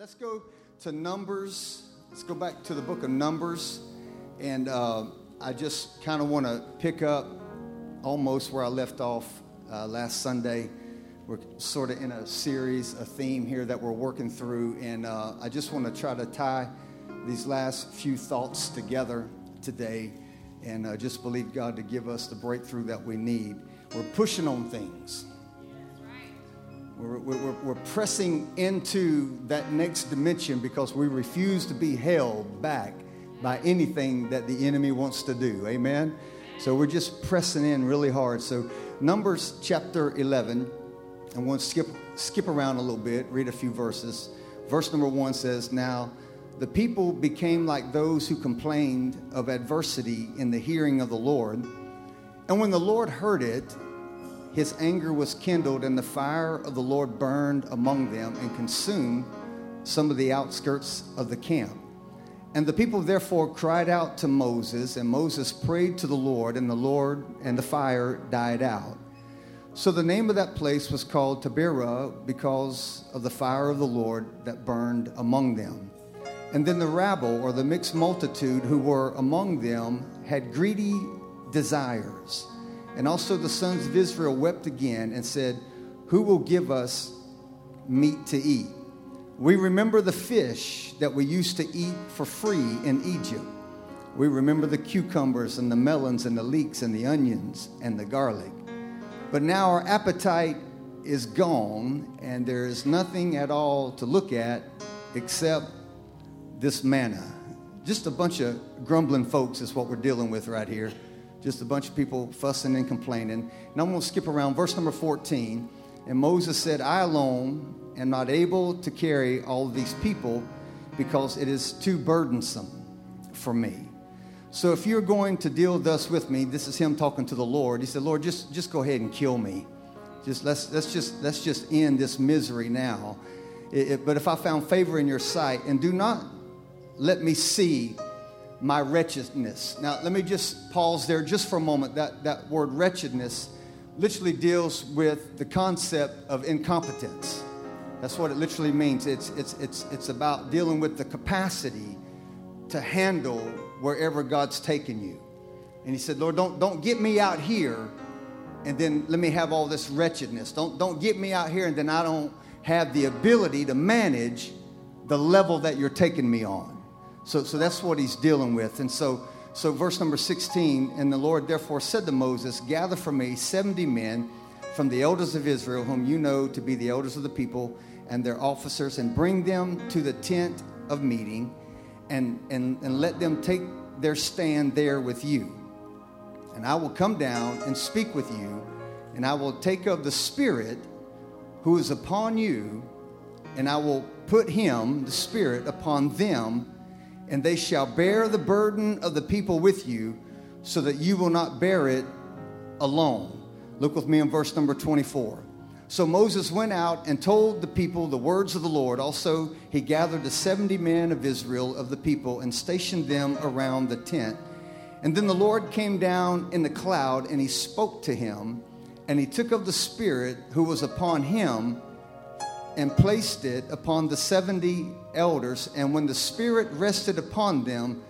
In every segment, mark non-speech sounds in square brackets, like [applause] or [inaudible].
let's go to Numbers. Let's go back to the book of Numbers. And uh, I just kind of want to pick up almost where I left off uh, last Sunday. We're sort of in a series, a theme here that we're working through. And uh, I just want to try to tie these last few thoughts together today and uh, just believe God to give us the breakthrough that we need. We're pushing on things. We're, we're, we're, pressing into that next dimension because we refuse to be held back by anything that the enemy wants to do. Amen? So we're just pressing in really hard. So, Numbers chapter 11, and we'll skip, skip around a little bit, read a few verses. Verse number one says, Now the people became like those who complained of adversity in the hearing of the Lord. And when the Lord heard it, his anger was kindled, and the fire of the Lord burned among them and consumed some of the outskirts of the camp. And the people therefore cried out to Moses, and Moses prayed to the Lord, and the Lord and the fire died out. So the name of that place was called Taberah because of the fire of the Lord that burned among them. And then the rabble, or the mixed multitude who were among them, had greedy desires. And also the sons of Israel wept again and said, Who will give us meat to eat? We remember the fish that we used to eat for free in Egypt. We remember the cucumbers and the melons and the leeks and the onions and the garlic. But now our appetite is gone and there is nothing at all to look at except this manna. Just a bunch of grumbling folks is what we're dealing with right here. Just a bunch of people fussing and complaining. And I'm going to skip around verse number 14. And Moses said, I alone am not able to carry all these people because it is too burdensome for me. So if you're going to deal thus with me, this is him talking to the Lord. He said, Lord, just, just go ahead and kill me. Just let's, let's just let's just end this misery now. It, it, but if I found favor in your sight, and do not let me see my wretchedness. Now, let me just pause there just for a moment. That, that word wretchedness literally deals with the concept of incompetence. That's what it literally means. It's, it's, it's, it's about dealing with the capacity to handle wherever God's taken you. And he said, Lord, don't, don't get me out here and then let me have all this wretchedness. Don't, don't get me out here and then I don't have the ability to manage the level that you're taking me on. So, so that's what he's dealing with. And so, so verse number 16, and the Lord therefore said to Moses, Gather for me 70 men from the elders of Israel, whom you know to be the elders of the people and their officers, and bring them to the tent of meeting, and, and, and let them take their stand there with you. And I will come down and speak with you, and I will take of the Spirit who is upon you, and I will put him, the Spirit, upon them and they shall bear the burden of the people with you, so that you will not bear it alone. Look with me in verse number 24. So Moses went out and told the people the words of the Lord. Also, he gathered the 70 men of Israel of the people and stationed them around the tent. And then the Lord came down in the cloud and he spoke to him. And he took of the Spirit who was upon him and placed it upon the 70 elders. And when the Spirit rested upon them,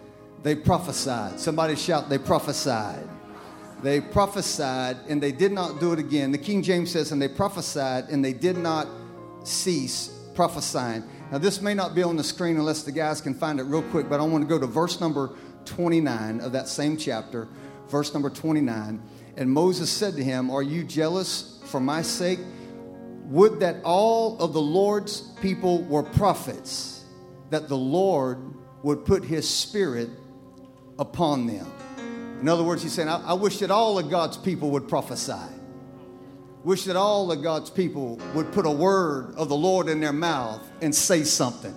they prophesied. Somebody shout, they prophesied. They prophesied and they did not do it again. The King James says, and they prophesied and they did not cease prophesying. Now, this may not be on the screen unless the guys can find it real quick, but I want to go to verse number 29 of that same chapter, verse number 29. And Moses said to him, Are you jealous for my sake? Would that all of the Lord's people were prophets, that the Lord would put his spirit upon them. In other words, he's saying, I, I wish that all of God's people would prophesy. Wish that all of God's people would put a word of the Lord in their mouth and say something.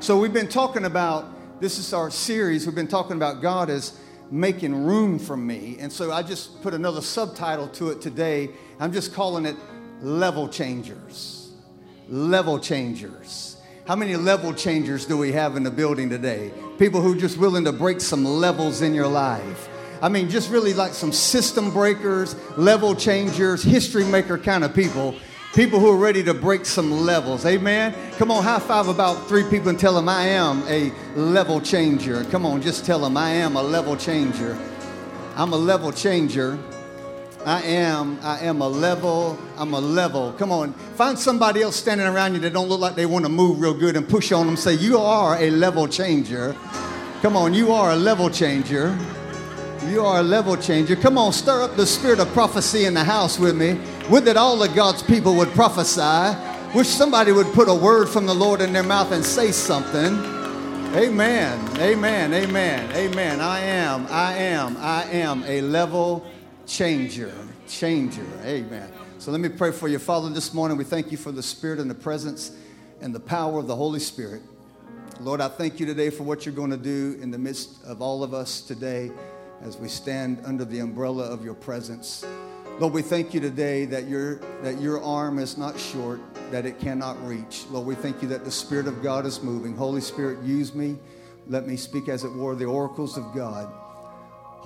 So we've been talking about, this is our series, we've been talking about God as making room for me. And so I just put another subtitle to it today. I'm just calling it level changers. Level changers. How many level changers do we have in the building today? People who are just willing to break some levels in your life. I mean, just really like some system breakers, level changers, history maker kind of people People who are ready to break some levels. Amen. Come on, high five about three people and tell them I am a level changer. Come on, just tell them I am a level changer. I'm a level changer. I am, I am a level, I'm a level. Come on, find somebody else standing around you that don't look like they want to move real good and push on them. Say, You are a level changer. Come on, you are a level changer. You are a level changer. Come on, stir up the spirit of prophecy in the house with me. Would that all of God's people would prophesy. Wish somebody would put a word from the Lord in their mouth and say something. Amen. Amen. Amen. Amen. I am, I am, I am a level changer. Changer. Amen. So let me pray for you. Father, this morning we thank you for the spirit and the presence and the power of the Holy Spirit. Lord, I thank you today for what you're going to do in the midst of all of us today as we stand under the umbrella of your presence. Lord, we thank you today that your, that your arm is not short, that it cannot reach. Lord, we thank you that the Spirit of God is moving. Holy Spirit, use me. Let me speak, as it were, the oracles of God.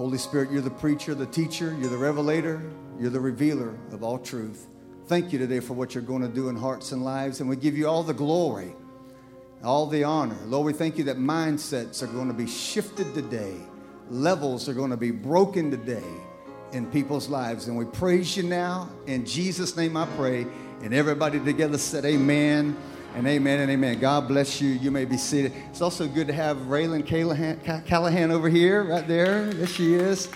Holy Spirit, you're the preacher, the teacher, you're the revelator, you're the revealer of all truth. Thank you today for what you're going to do in hearts and lives, and we give you all the glory, all the honor. Lord, we thank you that mindsets are going to be shifted today levels are going to be broken today in people's lives. And we praise you now. In Jesus' name I pray. And everybody together said, Amen and amen and amen. God bless you. You may be seated. It's also good to have Raylan Callahan, Callahan over here, right there. There she is.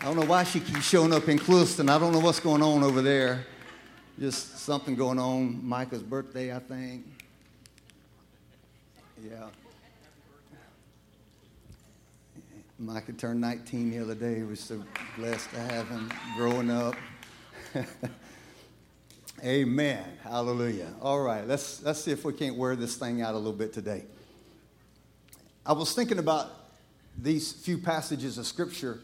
I don't know why she keeps showing up in Clewiston. I don't know what's going on over there. Just something going on. Micah's birthday, I think. Yeah. Micah turned 19 the other day. We're so blessed to have him growing up. [laughs] Amen. Hallelujah. All right, let's, let's see if we can't wear this thing out a little bit today. I was thinking about these few passages of Scripture,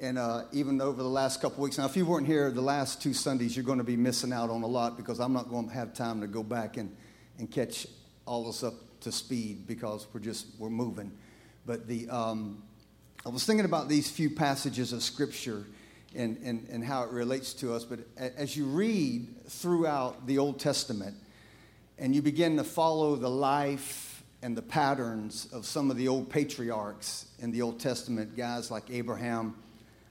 and uh, even over the last couple weeks. Now, if you weren't here the last two Sundays, you're going to be missing out on a lot because I'm not going to have time to go back and, and catch all this up to speed because we're just we're moving. But the um, I was thinking about these few passages of Scripture and, and, how it relates to us, but as you read throughout the Old Testament and you begin to follow the life and the patterns of some of the old patriarchs in the Old Testament, guys like Abraham,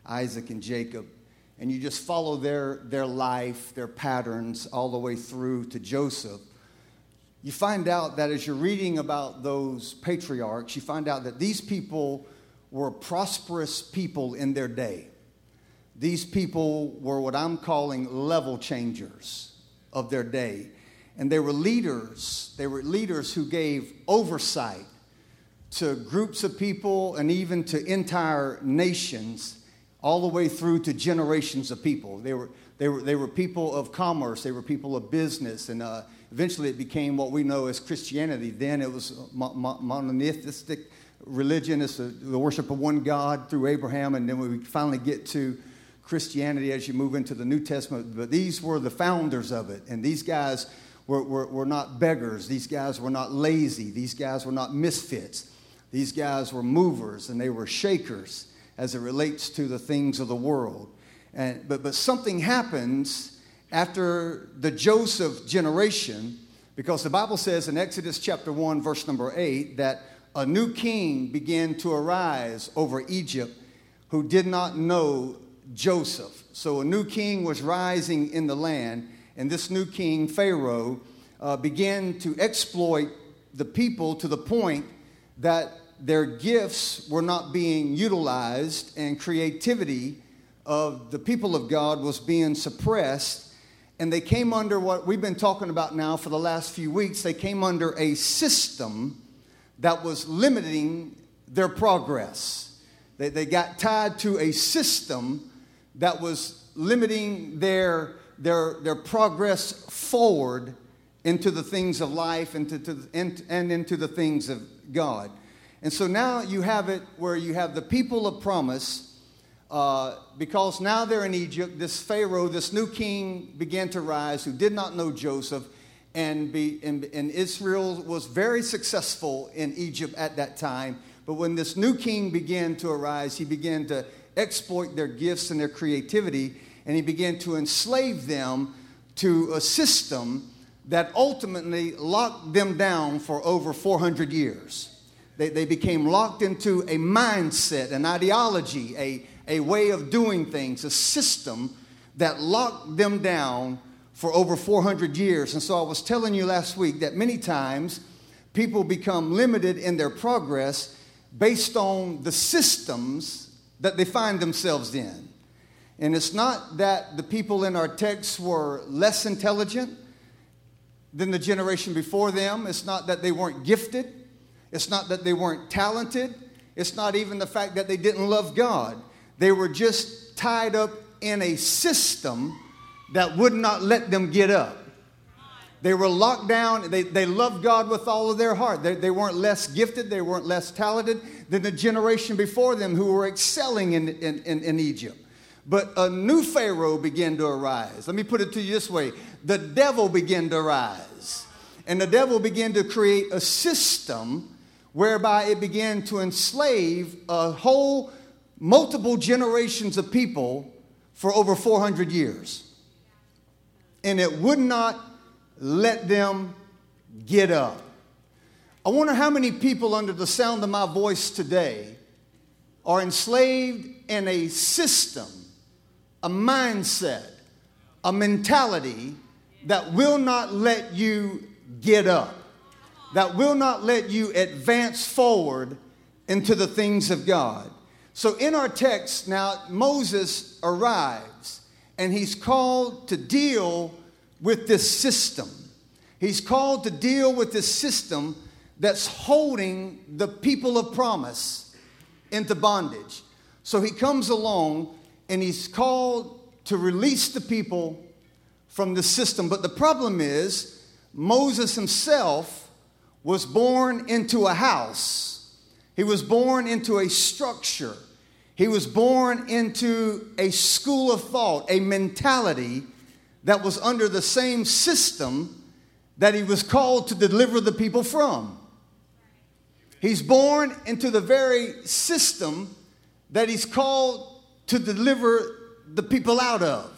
Isaac, and Jacob, and you just follow their, their life, their patterns, all the way through to Joseph, you find out that as you're reading about those patriarchs, you find out that these people were prosperous people in their day. These people were what I'm calling level changers of their day. And they were leaders. They were leaders who gave oversight to groups of people and even to entire nations, all the way through to generations of people. They were, they were, they were people of commerce, they were people of business, and uh, eventually it became what we know as Christianity. Then it was monotheistic religion is the, the worship of one God through Abraham, and then we finally get to Christianity as you move into the New Testament. But these were the founders of it, and these guys were, were, were not beggars. These guys were not lazy. These guys were not misfits. These guys were movers and they were shakers as it relates to the things of the world. And, but, but something happens after the Joseph generation, because the Bible says in Exodus chapter 1, verse number 8, that a new king began to arise over Egypt who did not know Joseph. So a new king was rising in the land, and this new king, Pharaoh, uh, began to exploit the people to the point that their gifts were not being utilized and creativity of the people of God was being suppressed. And they came under what we've been talking about now for the last few weeks. They came under a system that was limiting their progress. They, they got tied to a system that was limiting their, their, their progress forward into the things of life and, to, to, and, and into the things of God. And so now you have it where you have the people of promise, uh, because now they're in Egypt. This Pharaoh, this new king, began to rise who did not know Joseph and, be, and, and Israel was very successful in Egypt at that time. But when this new king began to arise, he began to exploit their gifts and their creativity, and he began to enslave them to a system that ultimately locked them down for over 400 years. They, they became locked into a mindset, an ideology, a, a way of doing things, a system that locked them down for over 400 years. And so I was telling you last week that many times people become limited in their progress based on the systems that they find themselves in. And it's not that the people in our text were less intelligent than the generation before them. It's not that they weren't gifted. It's not that they weren't talented. It's not even the fact that they didn't love God. They were just tied up in a system that would not let them get up. They were locked down. They, they loved God with all of their heart. They, they weren't less gifted. They weren't less talented than the generation before them who were excelling in, in, in, in Egypt. But a new Pharaoh began to arise. Let me put it to you this way the devil began to rise. And the devil began to create a system whereby it began to enslave a whole multiple generations of people for over 400 years. And it would not let them get up. I wonder how many people under the sound of my voice today are enslaved in a system, a mindset, a mentality that will not let you get up, that will not let you advance forward into the things of God. So in our text now, Moses arrives and he's called to deal with this system. He's called to deal with this system that's holding the people of promise into bondage. So he comes along and he's called to release the people from the system. But the problem is, Moses himself was born into a house, he was born into a structure, he was born into a school of thought, a mentality that was under the same system that he was called to deliver the people from. He's born into the very system that he's called to deliver the people out of.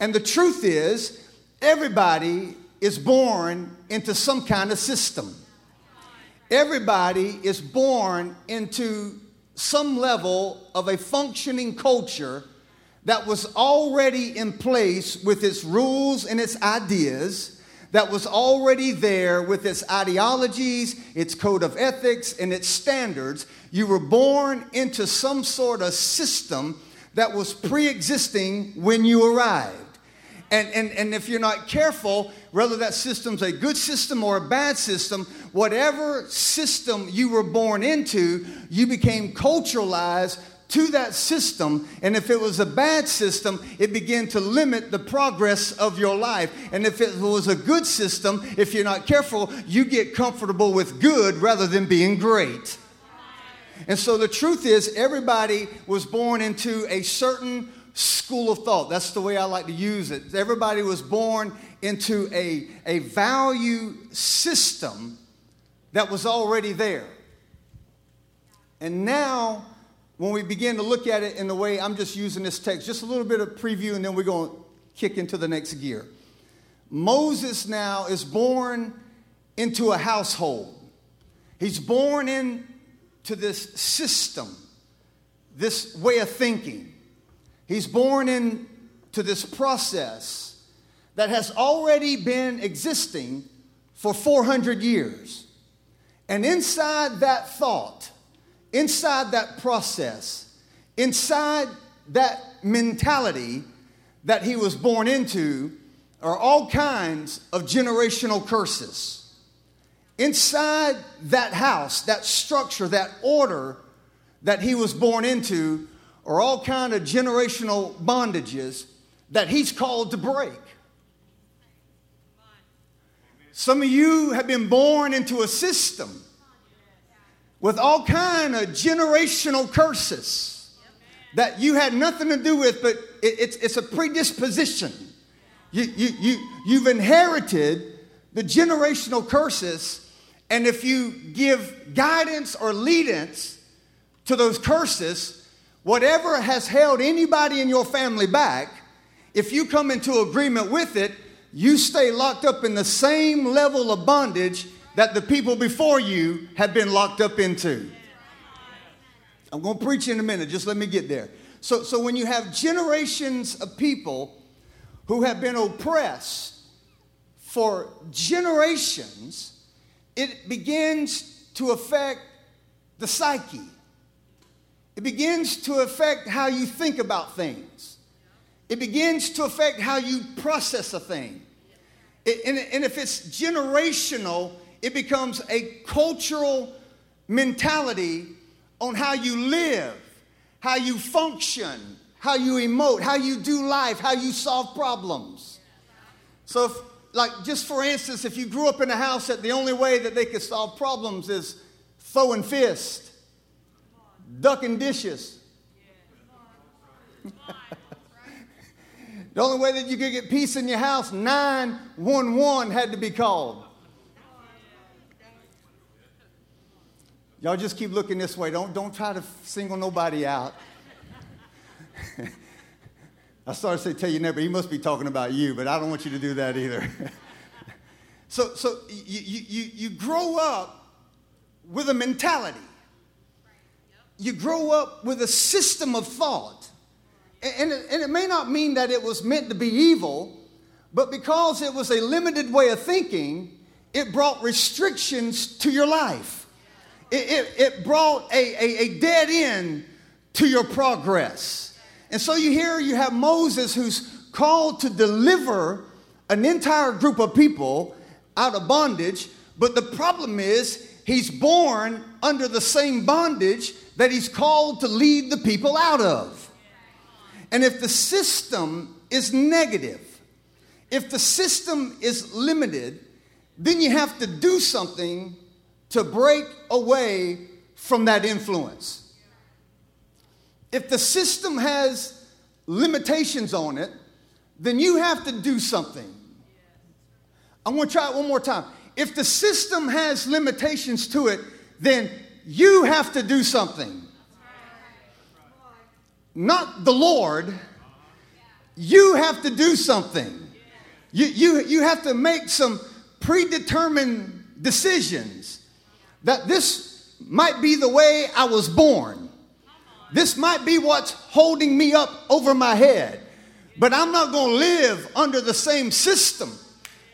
And the truth is, everybody is born into some kind of system. Everybody is born into some level of a functioning culture that was already in place with its rules and its ideas, that was already there with its ideologies, its code of ethics, and its standards. You were born into some sort of system that was pre existing when you arrived. And, and, and if you're not careful, whether that system's a good system or a bad system, whatever system you were born into, you became culturalized to that system. And if it was a bad system, it began to limit the progress of your life. And if it was a good system, if you're not careful, you get comfortable with good rather than being great. And so the truth is, everybody was born into a certain school of thought. That's the way I like to use it. Everybody was born into a, a value system that was already there. And now, when we begin to look at it in the way I'm just using this text, just a little bit of preview, and then we're going to kick into the next gear. Moses now is born into a household. He's born into this system, this way of thinking. He's born into this process that has already been existing for 400 years. And inside that thought, inside that process, inside that mentality that he was born into, are all kinds of generational curses. Inside that house, that structure, that order that he was born into, are all kind of generational bondages that he's called to break. Some of you have been born into a system with all kind of generational curses that you had nothing to do with, but it, it's, it's a predisposition. You, you, you, you've inherited the generational curses, and if you give guidance or leadance to those curses, Whatever has held anybody in your family back, if you come into agreement with it, you stay locked up in the same level of bondage that the people before you have been locked up into. I'm going to preach in a minute, just let me get there. So, so when you have generations of people who have been oppressed for generations, it begins to affect the psyche. It begins to affect how you think about things. It begins to affect how you process a thing. It, and, and if it's generational, it becomes a cultural mentality on how you live, how you function, how you emote, how you do life, how you solve problems. So, if, like, just for instance, if you grew up in a house that the only way that they could solve problems is throwing fists, ducking dishes. [laughs] the only way that you could get peace in your house, 911 had to be called. Y'all just keep looking this way. Don't, don't try to single nobody out. [laughs] I started to say, tell your neighbor, he must be talking about you, but I don't want you to do that either. [laughs] so so you, you, you grow up with a mentality, you grow up with a system of thought. And it, and it may not mean that it was meant to be evil, but because it was a limited way of thinking, it brought restrictions to your life it, it, it brought a, a, a dead end to your progress. And so you hear you have Moses who's called to deliver an entire group of people out of bondage, but the problem is he's born under the same bondage that he's called to lead the people out of. And if the system is negative, if the system is limited, then you have to do something to break away from that influence. If the system has limitations on it, then you have to do something. I'm to try it one more time. If the system has limitations to it, then you have to do something. Not the Lord. You have to do something. You, you, you have to make some predetermined decisions that this might be the way I was born. This might be what's holding me up over my head. But I'm not going to live under the same system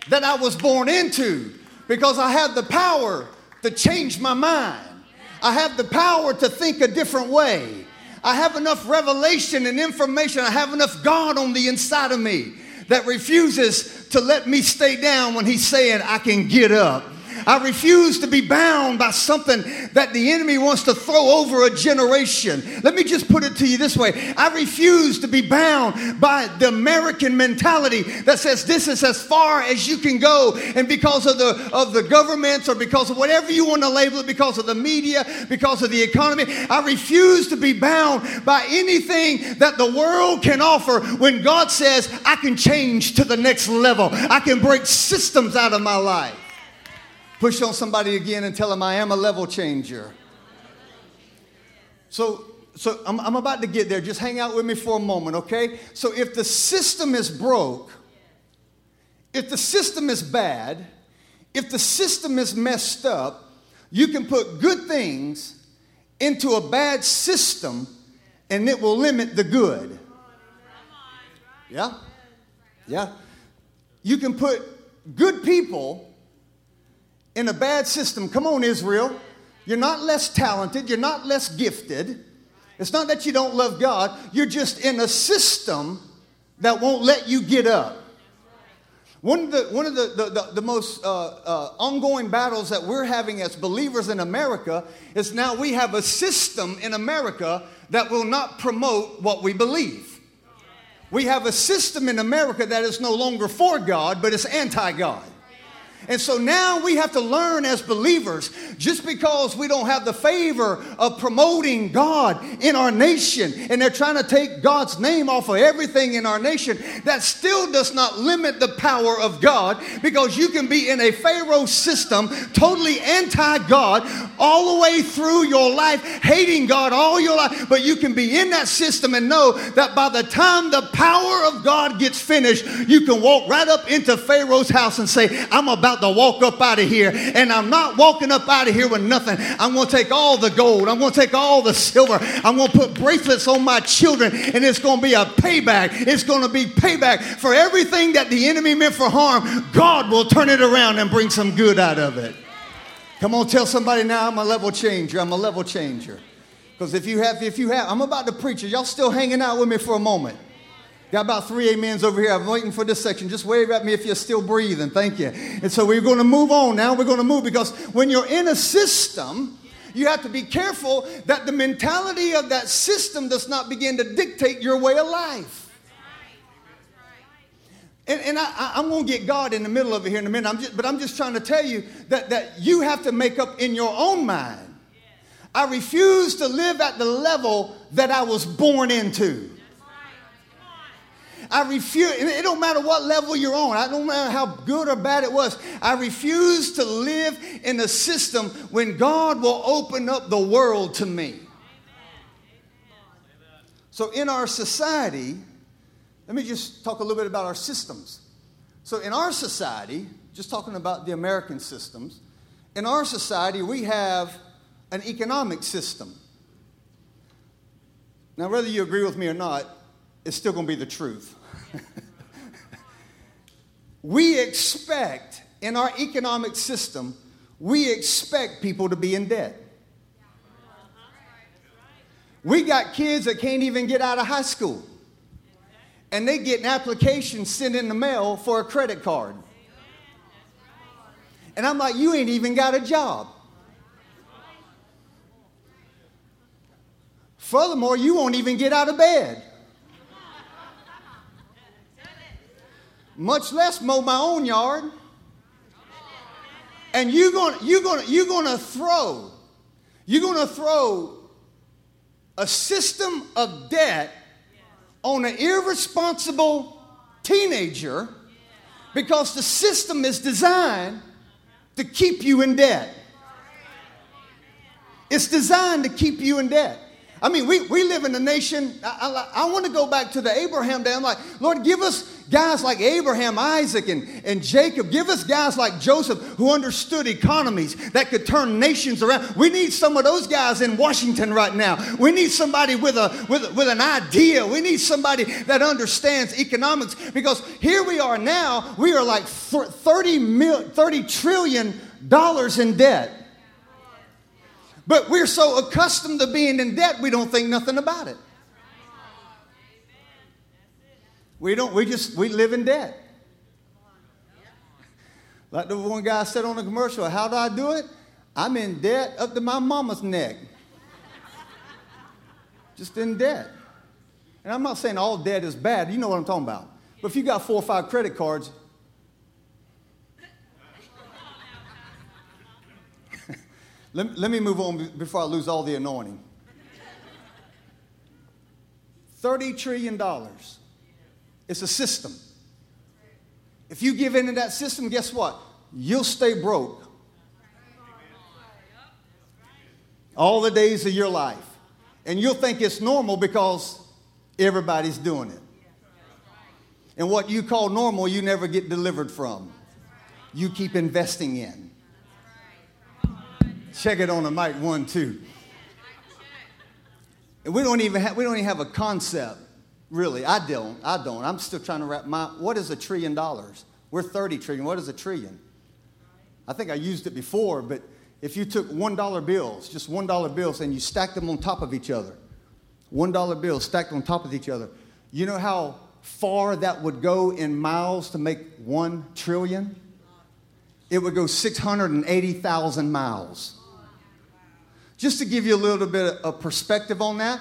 that I was born into because I have the power to change my mind. I have the power to think a different way. I have enough revelation and information. I have enough God on the inside of me that refuses to let me stay down when He's saying I can get up. I refuse to be bound by something that the enemy wants to throw over a generation. Let me just put it to you this way I refuse to be bound by the American mentality that says this is as far as you can go. And because of the, of the governments or because of whatever you want to label it, because of the media, because of the economy, I refuse to be bound by anything that the world can offer when God says I can change to the next level. I can break systems out of my life. Push on somebody again and tell them, I am a level changer. So, so I'm, I'm about to get there. Just hang out with me for a moment, okay? So, if the system is broke, if the system is bad, if the system is messed up, you can put good things into a bad system and it will limit the good. Yeah? Yeah. You can put good people in a bad system. Come on, Israel. You're not less talented, you're not less gifted. It's not that you don't love God, you're just in a system that won't let you get up. One of the, one of the, the, the, the most uh, uh, ongoing battles that we're having as believers in America is now we have a system in America that will not promote what we believe. We have a system in America that is no longer for God, but it's anti God. And so now we have to learn as believers, just because we don't have the favor of promoting God in our nation, and they're trying to take God's name off of everything in our nation, that still does not limit the power of God because you can be in a Pharaoh system, totally anti God, all the way through your life, hating God all your life, but you can be in that system and know that by the time the power of God gets finished, you can walk right up into Pharaoh's house and say, I'm about to walk up out of here. And I'm not walking up out of here with nothing. I'm going to take all the gold. I'm going to take all the silver. I'm going to put bracelets on my children. And it's going to be a payback. It's going to be payback for everything that the enemy meant for harm. God will turn it around and bring some good out of it. Come on, tell somebody now I'm a level changer. I'm a level changer. Because if you have, if you have, I'm about to preach it. Y'all still hanging out with me for a moment. Got about three amens over here. I'm waiting for this section. Just wave at me if you're still breathing. Thank you. And so we're going to move on now. We're going to move because when you're in a system, you have to be careful that the mentality of that system does not begin to dictate your way of life. And, and I, am going to get God in the middle of it here in a minute. I'm just, but I'm just trying to tell you that, that you have to make up in your own mind. I refuse to live at the level that I was born into. I refuse, it don't matter what level you're on, I don't matter how good or bad it was. I refuse to live in a system when God will open up the world to me. So, in our society, let me just talk a little bit about our systems. So, in our society, just talking about the American systems, in our society, we have an economic system. Now, whether you agree with me or not, it's still going to be the truth. [laughs] we expect, in our economic system, we expect people to be in debt. We got kids that can't even get out of high school. And they get an application sent in the mail for a credit card. And I'm like, you ain't even got a job. Furthermore, you won't even get out of bed. Much less mow my own yard. And you're going you're going you're going to throw you're going to throw a system of debt on an irresponsible teenager because the system is designed to keep you in debt. It's designed to keep you in debt. I mean, we, we live in a nation. I, I, I want to go back to the Abraham day. I'm like, Lord, give us guys like Abraham, Isaac, and, and Jacob. Give us guys like Joseph who understood economies that could turn nations around. We need some of those guys in Washington right now. We need somebody with, a, with, with an idea. We need somebody that understands economics because here we are now. We are like 30, mil, 30 trillion dollars in debt. But we're so accustomed to being in debt, we don't think nothing about it. We don't, we just, we live in debt. Like the one guy said on the commercial, how do I do it? I'm in debt up to my mama's neck. Just in debt. And I'm not saying all debt is bad. You know what I'm talking about. But if you got four or five credit cards, [laughs] Let, let me move on before I lose all the anointing. $30 trillion. It's a system. If you give in to that system, guess what? You'll stay broke all the days of your life. And you'll think it's normal because everybody's doing it. And what you call normal, you never get delivered from. You keep investing in. Check it on the mic one, two. And we don't even have, we don't even have a concept, really. I don't. I don't. I'm still trying to wrap my what is a trillion dollars? We're 30 trillion. What is a trillion? I think I used it before, but if you took one dollar bills, just one dollar bills, and you stacked them on top of each other, one dollar bills stacked on top of each other, you know how far that would go in miles to make one trillion? It would go 680,000 miles. Just to give you a little bit of perspective on that,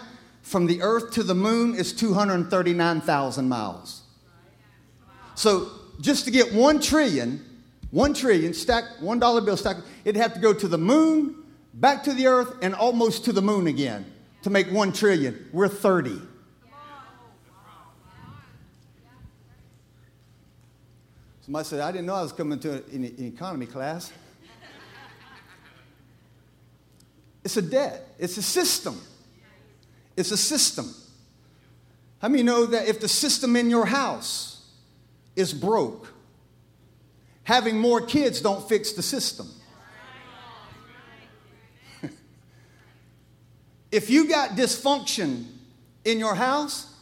from the earth to the moon is 239,000 miles. So just to get one trillion, One trillion, stack, one dollar bill stack, it'd have to go to the moon, back to the earth, and almost to the moon again to make one trillion. We're 30. Somebody said, I didn't know I was coming to an, economy class. [laughs] It's a debt, it's a system. It's a system. How many know that if the system in your house is broke, having more kids don't fix the system? [laughs] if you got dysfunction in your house,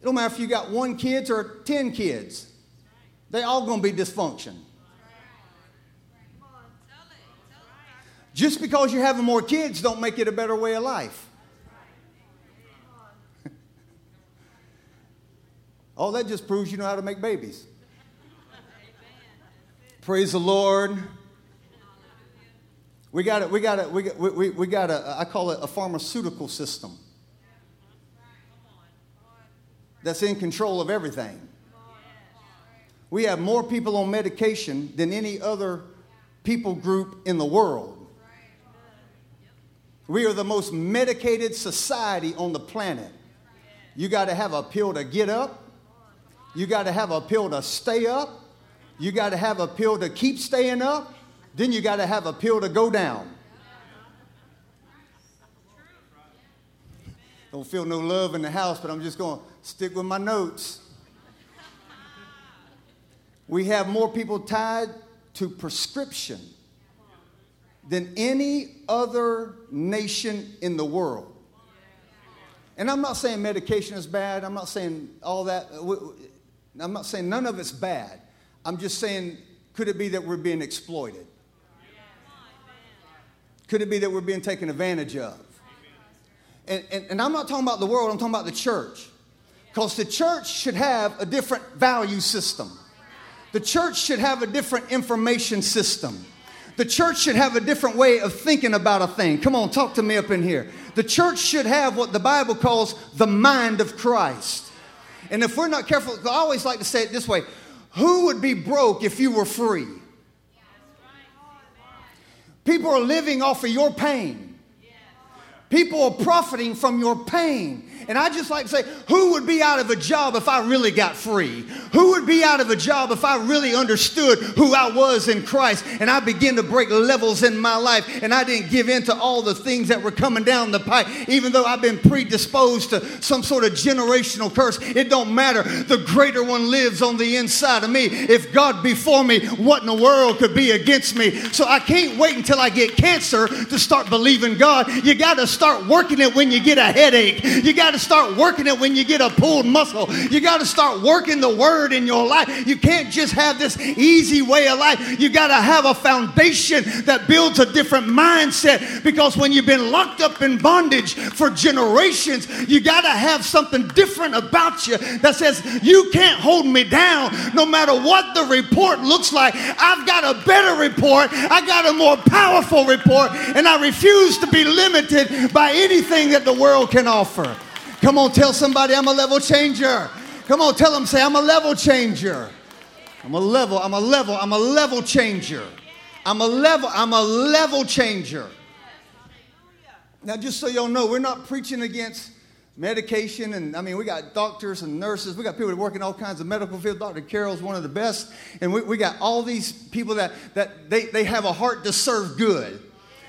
it don't matter if you got one kids or 10 kids. They all to be dysfunction. Just because you're having more kids don't make it a better way of life. All that just proves you know how to make babies. Praise the Lord. We got it. We got it. We got. We, we, we got a. I call it a pharmaceutical system. That's in control of everything. We have more people on medication than any other people group in the world. We are the most medicated society on the planet. You got to have a pill to get up. You got to have a pill to stay up. You got to have a pill to keep staying up. Then you got to have a pill to go down. Don't feel no love in the house, but I'm just going to stick with my notes. We have more people tied to prescription than any other nation in the world. And I'm not saying medication is bad. I'm not saying all that. I'm not saying none of it's bad. I'm just saying, could it be that we're being exploited? Could it be that we're being taken advantage of? And, and, and I'm not talking about the world, I'm talking about the church. Because the church should have a different value system. The church should have a different information system. The church should have a different way of thinking about a thing. Come on, talk to me up in here. The church should have what the Bible calls the mind of Christ. And if we're not careful, I always like to say it this way Who would be broke if you were free? People are living off of your pain. People are profiting from your pain. And I just like to say, who would be out of a job if I really got free? Who would be out of a job if I really understood who I was in Christ and I began to break levels in my life and I didn't give in to all the things that were coming down the pipe, even though I've been predisposed to some sort of generational curse? It don't matter. The greater one lives on the inside of me. If God before me, what in the world could be against me? So I can't wait until I get cancer to start believing God. You got to start working it when you get a headache. You got to start working it when you get a pulled muscle. You got to start working the word in your life. You can't just have this easy way of life. You got to have a foundation that builds a different mindset because when you've been locked up in bondage for generations, you got to have something different about you that says, You can't hold me down no matter what the report looks like. I've got a better report, I got a more powerful report, and I refuse to be limited by anything that the world can offer. Come on, tell somebody I'm a level changer. Come on, tell them, say, I'm a level changer. I'm a level, I'm a level, I'm a level changer. I'm a level, I'm a level changer. Now, just so y'all know, we're not preaching against medication and I mean we got doctors and nurses we got people that work in all kinds of medical fields Dr. Carroll's one of the best and we, we got all these people that that they, they have a heart to serve good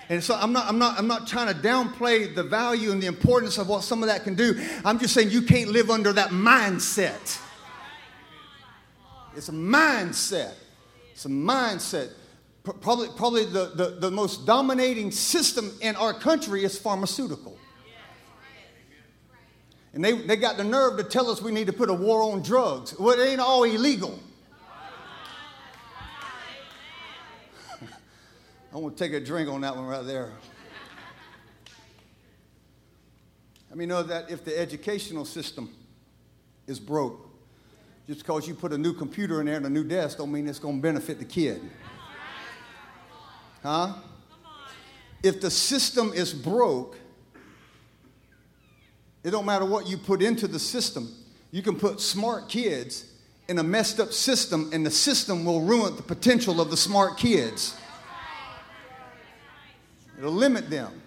and so I'm not, I'm, not, I'm not trying to downplay the value and the importance of what some of that can do. I'm just saying you can't live under that mindset. It's a mindset. It's a mindset. Probably, probably the, the, the most dominating system in our country is pharmaceutical. And they, they got the nerve to tell us we need to put a war on drugs. Well, it ain't all illegal. I want to take a drink on that one right there. I mean, know that if the educational system is broke, just because you put a new computer in there and a new desk don't mean it's going to benefit the kid. Huh? If the system is broke, it don't matter what you put into the system. You can put smart kids in a messed up system, and the system will ruin the potential of the smart kids. It'll limit them.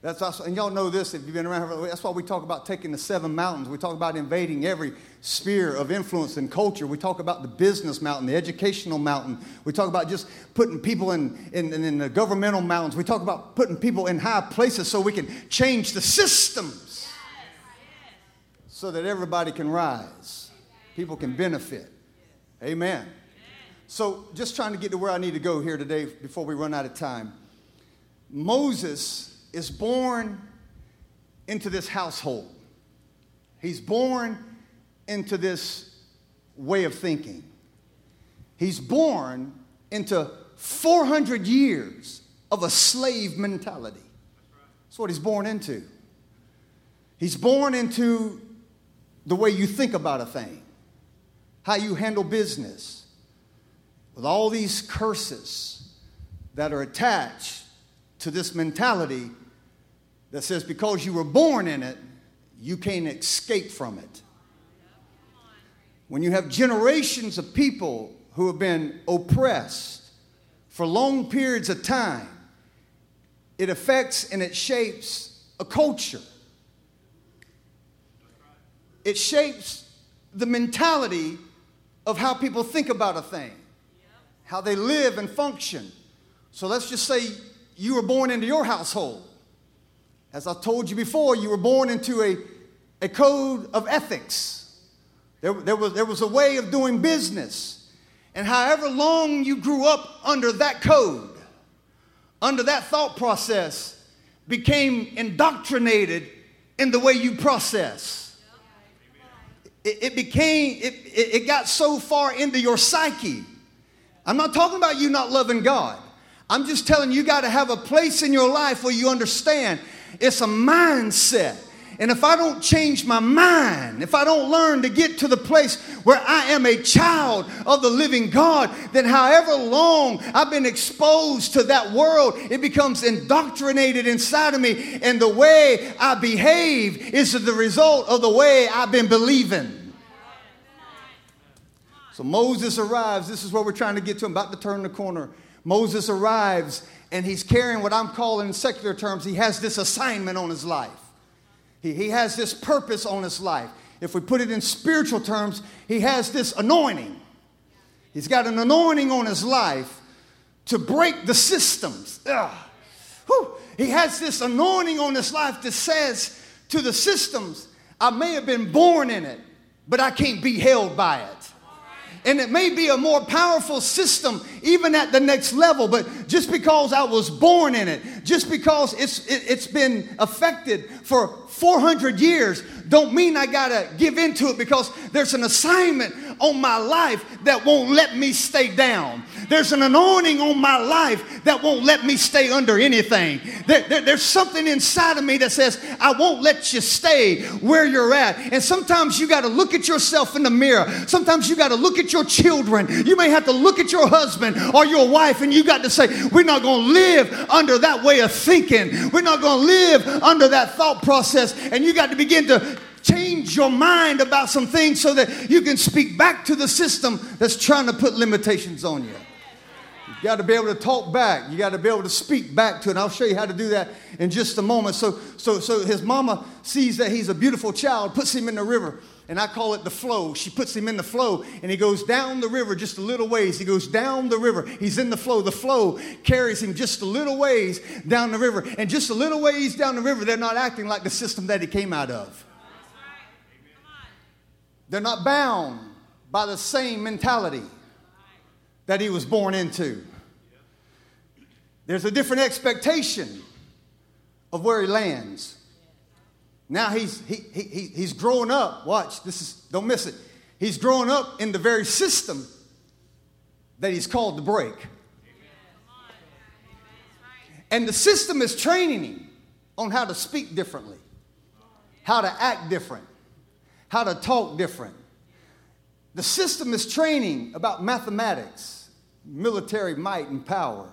That's also, and y'all know this if you've been around. That's why we talk about taking the seven mountains. We talk about invading every sphere of influence and culture. We talk about the business mountain, the educational mountain. We talk about just putting people in, in, in the governmental mountains. We talk about putting people in high places so we can change the systems so that everybody can rise, people can benefit. Amen. So, just trying to get to where I need to go here today before we run out of time. Moses is born into this household. He's born into this way of thinking. He's born into 400 years of a slave mentality. That's what he's born into. He's born into the way you think about a thing, how you handle business, with all these curses that are attached to this mentality that says because you were born in it, you can't escape from it. When you have generations of people who have been oppressed for long periods of time, it affects and it shapes a culture. It shapes the mentality of how people think about a thing, how they live and function. So let's just say you were born into your household. As I told you before, you were born into a, a code of ethics. There, there, was, there was a way of doing business. And however long you grew up under that code, under that thought process, became indoctrinated in the way you process. It, it became, it, it got so far into your psyche. I'm not talking about you not loving God. I'm just telling you, you got to have a place in your life where you understand it's a mindset. And if I don't change my mind, if I don't learn to get to the place where I am a child of the living God, then however long I've been exposed to that world, it becomes indoctrinated inside of me. And the way I behave is the result of the way I've been believing. So Moses arrives. This is where we're trying to get to. I'm about to turn the corner. Moses arrives and he's carrying what I'm calling in secular terms, he has this assignment on his life. He, he has this purpose on his life. If we put it in spiritual terms, he has this anointing. He's got an anointing on his life to break the systems. He has this anointing on his life that says to the systems, I may have been born in it, but I can't be held by it and it may be a more powerful system even at the next level but just because i was born in it just because it's it, has been affected for 400 years don't mean i gotta give into it because there's an assignment on my life that won't let me stay down there's an anointing on my life that won't let me stay under anything. There, there, there's something inside of me that says, I won't let you stay where you're at. And sometimes you got to look at yourself in the mirror. Sometimes you got to look at your children. You may have to look at your husband or your wife, and you got to say, We're not going to live under that way of thinking. We're not going to live under that thought process. And you got to begin to change your mind about some things so that you can speak back to the system that's trying to put limitations on you. You got to be able to talk back. You got to be able to speak back to it. And I'll show you how to do that in just a moment. So, so, so his mama sees that he's a beautiful child, puts him in the river, and I call it the flow. She puts him in the flow, and he goes down the river just a little ways. He goes down the river. He's in the flow. The flow carries him just a little ways down the river, and just a little ways down the river, they're not acting like the system that he came out of. They're not bound by the same mentality that he was born into. There's a different expectation of where he lands. Now he's, he, he, he's growing up. Watch, this is, don't miss it. He's growing up in the very system that he's called to break. And the system is training him on how to speak differently, how to act different, how to talk different. The system is training about mathematics military might and power,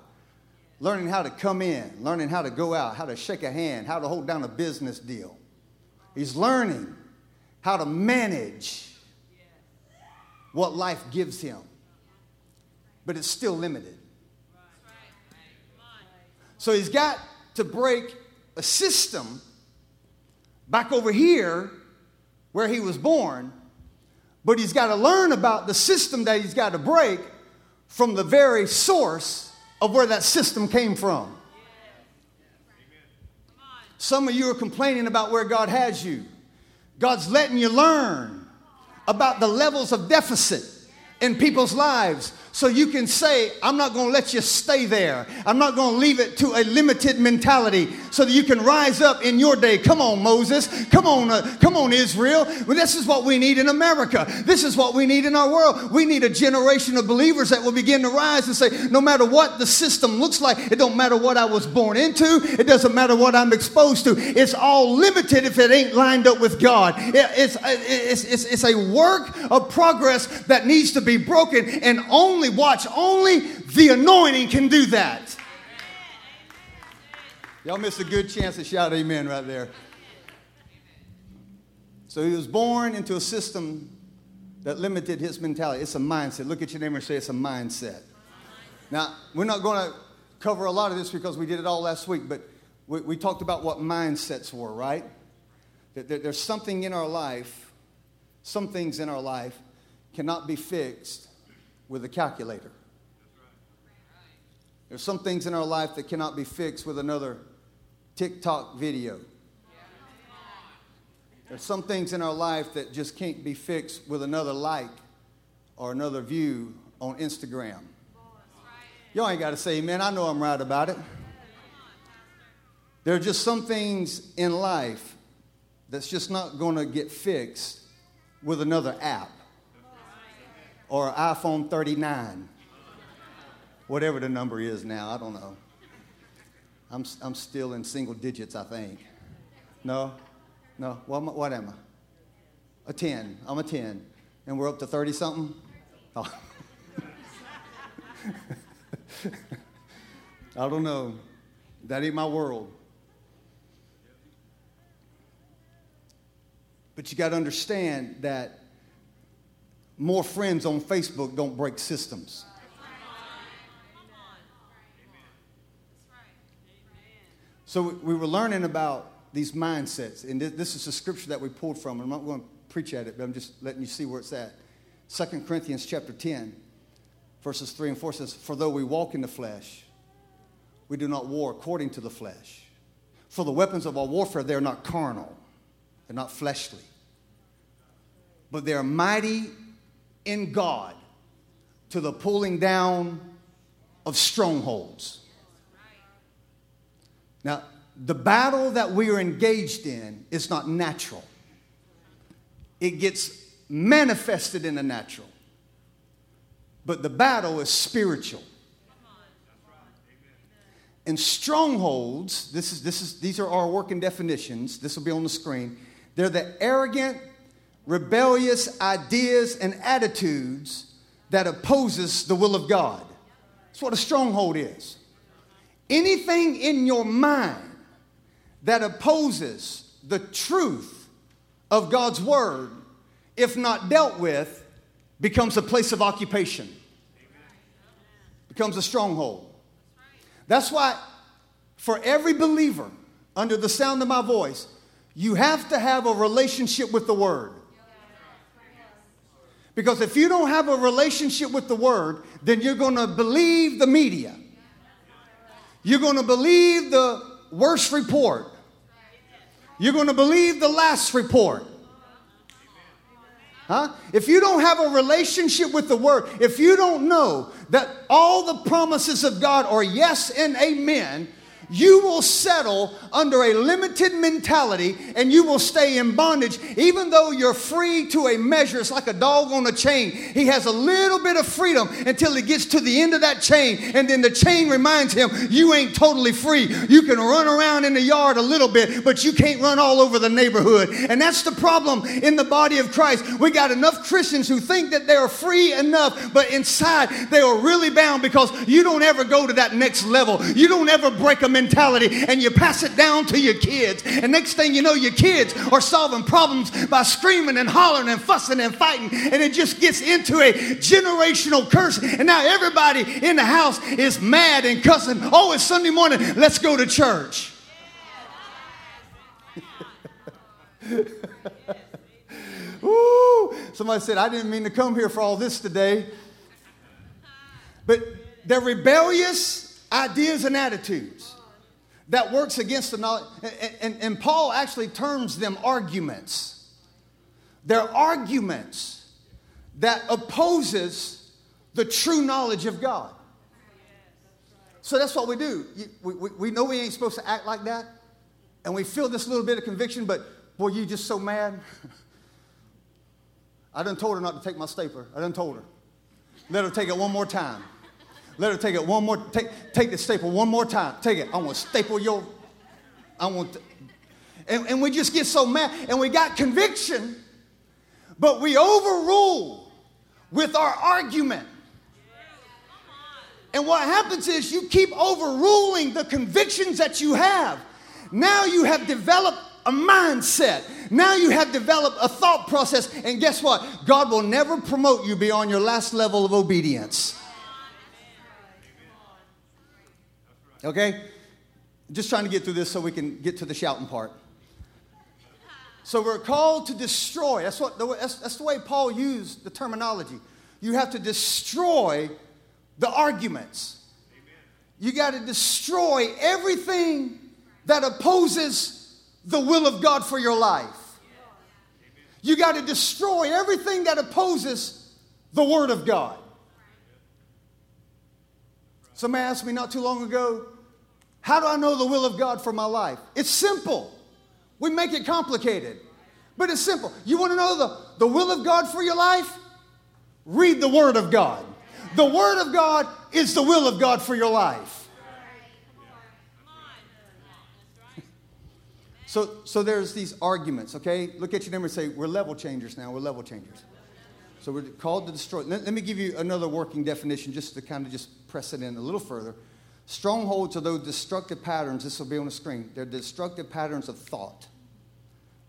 learning how to come in, learning how to go out, how to shake a hand, how to hold down a business deal. He's learning how to manage what life gives him, but it's still limited. So he's got to break a system back over here where he was born, but he's got to learn about the system that he's got to break from the very source of where that system came from. Some of you are complaining about where God has you. God's letting you learn about the levels of deficit in people's lives so you can say, I'm not going to let you stay there. I'm not going to leave it to a limited mentality so that you can rise up in your day. Come on, Moses. Come on, uh, come on, Israel. Well, this is what we need in America. This is what we need in our world. We need a generation of believers that will begin to rise and say, no matter what the system looks like, it don't matter what I was born into, it doesn't matter what I'm exposed to. It's all limited if it ain't lined up with God. It, it's, it's, it's, it's a work of progress that needs to be broken, and only watch, only the anointing can do that. Y'all missed a good chance to shout amen right there. So he was born into a system that limited his mentality. It's a mindset. Look at your neighbor and say it's a mindset. Now, we're not going to cover a lot of this because we did it all last week, but we, we talked about what mindsets were, right? That there's something in our life, some things in our life cannot be fixed with a calculator. There's some things in our life that cannot be fixed with another TikTok video. There's some things in our life that just can't be fixed with another like or another view on Instagram. Y'all ain't got to say amen. I know I'm right about it. There are just some things in life that's just not going to get fixed with another app or iPhone 39, whatever the number is now. I don't know. I'm, I'm still in single digits, I think. No? No? What am I? What am I? A 10. I'm a 10. And we're up to 30 something? Oh. [laughs] I don't know. That ain't my world. But you got to understand that more friends on Facebook don't break systems. So we were learning about these mindsets, and this is a scripture that we pulled from. I'm not going to preach at it, but I'm just letting you see where it's at. 2 Corinthians chapter 10, verses 3 and 4 says, For though we walk in the flesh, we do not war according to the flesh. For the weapons of our warfare, they're not carnal, they're not fleshly, but they're mighty in God to the pulling down of strongholds. Now, the battle that we are engaged in is not natural, it gets manifested in the natural. But the battle is spiritual. And strongholds, this is, this is, these are our working definitions. This will be on the screen. They're the arrogant, rebellious ideas and attitudes that opposes the will of God. That's what a stronghold is. Anything in your mind that opposes the truth of God's word, if not dealt with, becomes a place of occupation, becomes a stronghold. That's why, for every believer under the sound of my voice, you have to have a relationship with the word. Because if you don't have a relationship with the word, then you're going to believe the media. You're going to believe the worst report. You're going to believe the last report. Huh? If you don't have a relationship with the Word, if you don't know that all the promises of God are yes and amen, you will settle under a limited mentality and you will stay in bondage, even though you're free to a measure. It's like a dog on a chain. He has a little bit of freedom until he gets to the end of that chain, and then the chain reminds him, You ain't totally free. You can run around in the yard a little bit, but you can't run all over the neighborhood. And that's the problem in the body of Christ. We got enough Christians who think that they are free enough, but inside they are really bound because you don't ever go to that next level. You don't ever break a mentality and you pass it down to your kids. And next thing you know, your kids are solving problems by screaming and hollering and fussing and fighting. And it just gets into a generational curse. And now everybody in the house is mad and cussing. Oh, it's Sunday morning. Let's go to church. [laughs] Woo! Somebody said, I didn't mean to come here for all this today. But they're rebellious ideas and attitudes that works against the knowledge. And, and, and Paul actually terms them arguments. They're arguments that opposes the true knowledge of God. So that's what we do. We, we, we know we ain't supposed to act like that. And we feel this little bit of conviction, but boy, you just so mad. [laughs] I done told her not to take my stapler. I done told her. Let her take it one more time. Let her take it one more. Take, take the staple one more time. Take it. I want to staple your. I want. To, and, and we just get so mad, and we got conviction, but we overrule with our argument. And what happens is you keep overruling the convictions that you have. Now you have developed a mindset. Now you have developed a thought process. And guess what? God will never promote you beyond your last level of obedience. Okay? Just trying to get through this so we can get to the shouting part. So we're called to destroy. That's, what that's, that's the way Paul used the terminology. You have to destroy the arguments. You got to destroy everything that opposes the will of God for your life. You got to destroy everything that opposes the Word of God. Somebody asked me not too long ago, how do I know the will of God for my life? It's simple. We make it complicated, but it's simple. You want to know the, the will of God for your life? Read the Word of God. The Word of God is the will of God for your life. So, so there's these arguments, okay? Look at your neighbor and say, We're level changers now. We're level changers. So we're called to destroy. Let, let me give you another working definition just to kind of just press it in a little further. Strongholds are those destructive patterns, this will be on the screen. They're destructive patterns of thought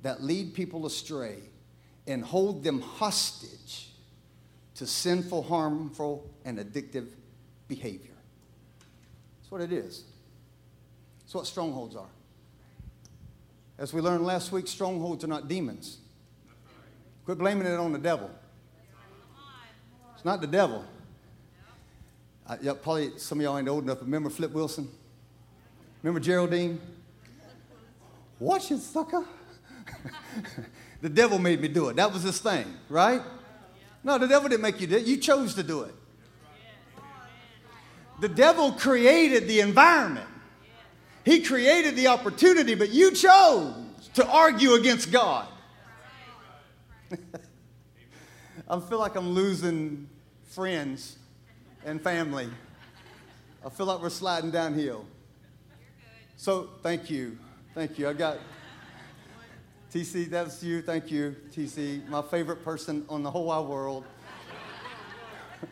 that lead people astray and hold them hostage to sinful, harmful, and addictive behavior. That's what it is. That's what strongholds are. As we learned last week, strongholds are not demons. Quit blaming it on the devil. Not the devil. I, yeah, probably some of y'all ain't old enough. Remember Flip Wilson? Remember Geraldine? Watch it, sucker. [laughs] the devil made me do it. That was his thing, right? No, the devil didn't make you do it. You chose to do it. The devil created the environment. He created the opportunity, but you chose to argue against God. [laughs] I feel like I'm losing friends and family. I feel like we're sliding downhill. So thank you. Thank you. I got TC, that's you. Thank you, TC. My favorite person on the whole wide world. [laughs]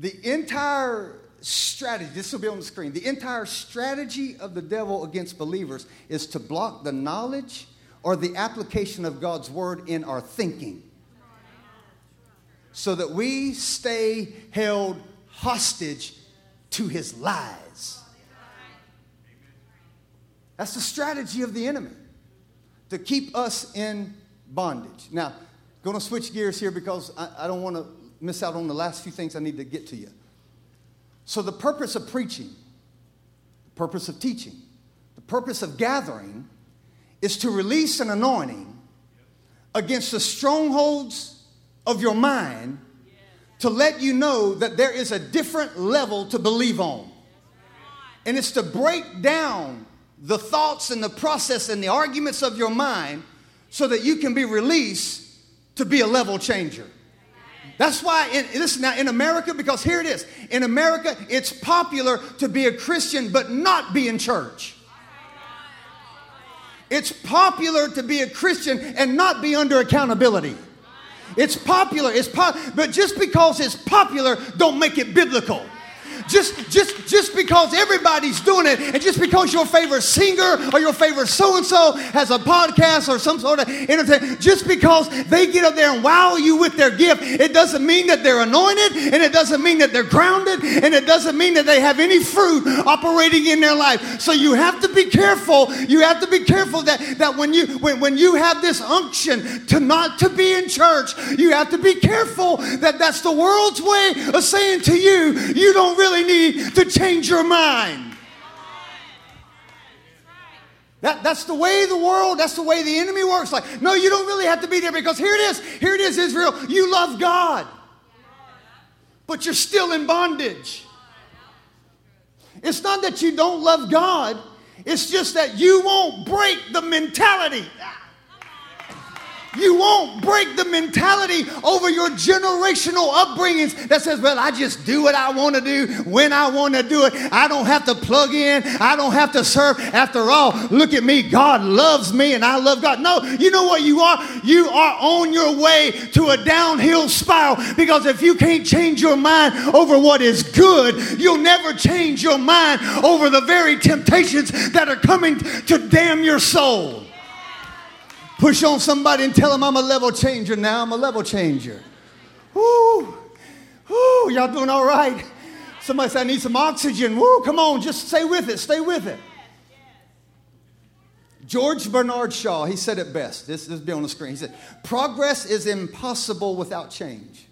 the entire strategy, this will be on the screen, the entire strategy of the devil against believers is to block the knowledge or the application of God's word in our thinking so that we stay held hostage to his lies. That's the strategy of the enemy to keep us in bondage. Now, going to switch gears here because I, I don't want to miss out on the last few things I need to get to you. So, the purpose of preaching, the purpose of teaching, the purpose of gathering is to release an anointing against the strongholds of your mind to let you know that there is a different level to believe on. And it's to break down the thoughts and the process and the arguments of your mind so that you can be released to be a level changer. That's why, in, listen now, in America, because here it is. In America, it's popular to be a Christian but not be in church. It's popular to be a Christian and not be under accountability. It's popular. It's pop- but just because it's popular don't make it biblical. Just just just because everybody's doing it, and just because your favorite singer or your favorite so and so has a podcast or some sort of entertainment, just because they get up there and wow you with their gift, it doesn't mean that they're anointed, and it doesn't mean that they're grounded, and it doesn't mean that they have any fruit operating in their life. So you have to be careful. You have to be careful that that when you when, when you have this unction to not to be in church, you have to be careful that that's the world's way of saying to you, you don't really need to change your mind. That, that's the way the world, that's the way the enemy works. Like, no, you don't really have to be there because here it is. Here it is, Israel. You love God, but you're still in bondage. It's not that you don't love God, it's just that you won't break the mentality. You won't break the mentality over your generational upbringings that says, well, I just do what I want to do when I want to do it. I don't have to plug in. I don't have to serve. After all, look at me. God loves me and I love God. No, you know what you are? You are on your way to a downhill spiral because if you can't change your mind over what is good, you'll never change your mind over the very temptations that are coming to damn your soul. Push on somebody and tell them I'm a level changer now. I'm a level changer. Woo! Woo! Y'all doing all right? Somebody said, I need some oxygen. Woo! Come on, just stay with it. Stay with it. George Bernard Shaw, he said it best. This, this will be on the screen. He said, Progress is impossible without change.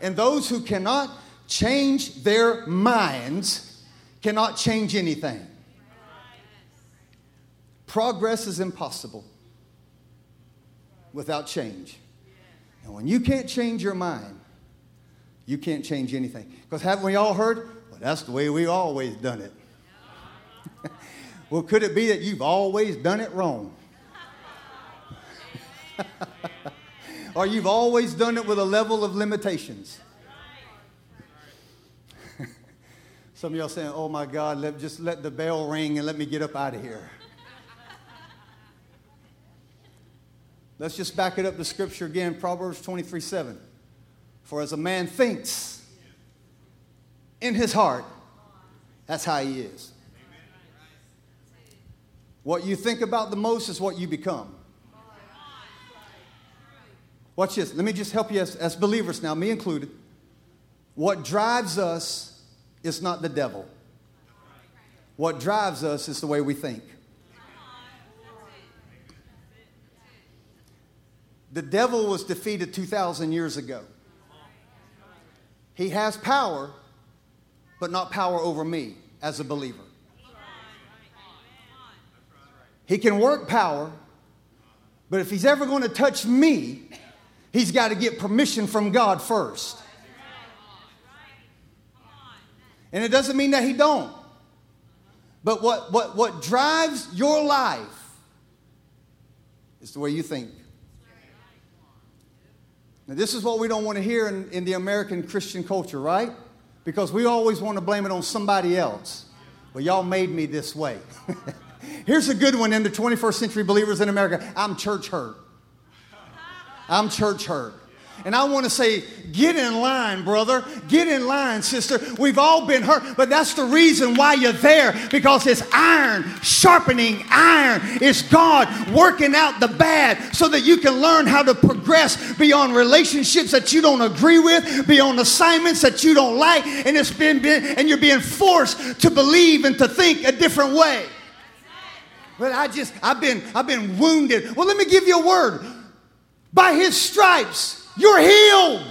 And those who cannot change their minds cannot change anything. Progress is impossible without change. And when you can't change your mind, you can't change anything. Because haven't we all heard? Well, that's the way we always done it. [laughs] well, could it be that you've always done it wrong? [laughs] or you've always done it with a level of limitations? [laughs] Some of y'all saying, oh my God, let, just let the bell ring and let me get up out of here. Let's just back it up to scripture again Proverbs 23 7. For as a man thinks in his heart, that's how he is. What you think about the most is what you become. Watch this. Let me just help you as, as believers now, me included. What drives us is not the devil. What drives us is the way we think. The devil was defeated 2,000 years ago. He has power, but not power over me as a believer. He can work power, but if he's ever going to touch me, he's got to get permission from God first. And it doesn't mean that he don't. But what, what, what drives your life is the way you think. Now, this is what we don't want to hear in, in the American Christian culture, right? Because we always want to blame it on somebody else. Well, y'all made me this way. [laughs] Here's a good one in the 21st century believers in America I'm church hurt. I'm church hurt. And I want to say, get in line, brother. Get in line, sister. We've all been hurt, but that's the reason why you're there because it's iron sharpening iron. It's God working out the bad so that you can learn how to progress beyond relationships that you don't agree with, beyond assignments that you don't like, and it's been, been and you're being forced to believe and to think a different way. But I just I've been I've been wounded. Well, let me give you a word. By his stripes you're healed.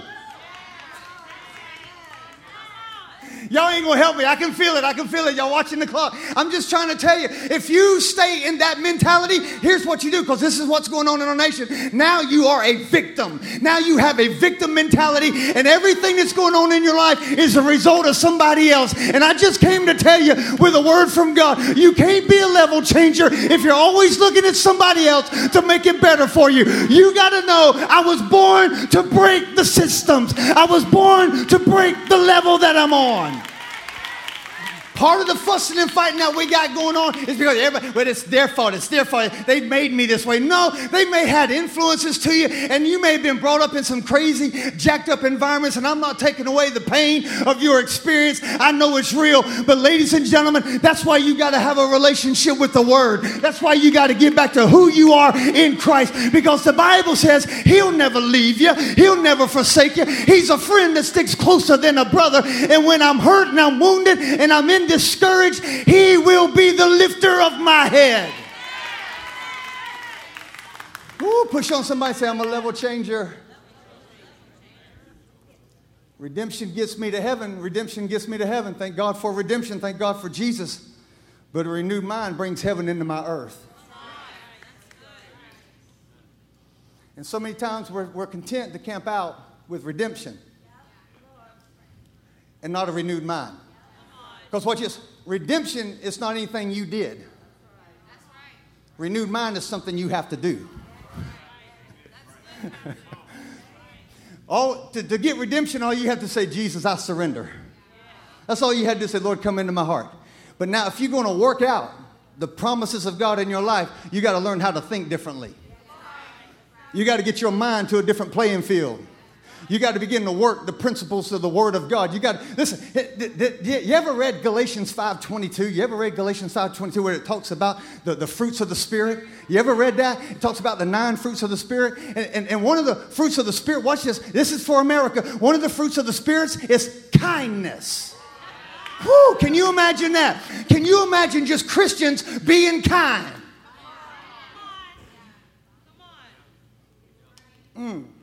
Y'all ain't gonna help me. I can feel it. I can feel it. Y'all watching the clock. I'm just trying to tell you if you stay in that mentality, here's what you do because this is what's going on in our nation. Now you are a victim. Now you have a victim mentality, and everything that's going on in your life is a result of somebody else. And I just came to tell you with a word from God you can't be a level changer if you're always looking at somebody else to make it better for you. You got to know I was born to break the systems, I was born to break the level that I'm on. Part of the fussing and fighting that we got going on is because everybody, well, it's their fault, it's their fault. They made me this way. No, they may have had influences to you, and you may have been brought up in some crazy, jacked up environments, and I'm not taking away the pain of your experience. I know it's real. But, ladies and gentlemen, that's why you got to have a relationship with the Word. That's why you got to get back to who you are in Christ, because the Bible says He'll never leave you, He'll never forsake you. He's a friend that sticks closer than a brother. And when I'm hurt and I'm wounded and I'm in discouraged, He will be the lifter of my head. Ooh, push on somebody, say, I'm a level changer. Redemption gets me to heaven. Redemption gets me to heaven. Thank God for redemption. Thank God for Jesus. But a renewed mind brings heaven into my earth. And so many times we're, we're content to camp out with redemption and not a renewed mind. Because what is redemption is not anything you did. Renewed mind is something you have to do. all to, to get redemption, all you have to say, Jesus, I surrender. That's all you had to say, Lord, come into my heart. But now, if you're going to work out the promises of God in your life, you got to learn how to think differently. You got to get your mind to a different playing field. You got to begin to work the principles of the Word of God. You got to listen. You ever read Galatians 5:22? You ever read Galatians 5:22 where it talks about the, the fruits of the Spirit? You ever read that? It talks about the nine fruits of the Spirit. And, and, and one of the fruits of the Spirit, watch this. This is for America. One of the fruits of the Spirits is kindness. Whew, can you imagine that? Can you imagine just Christians being kind? Come on. Mm.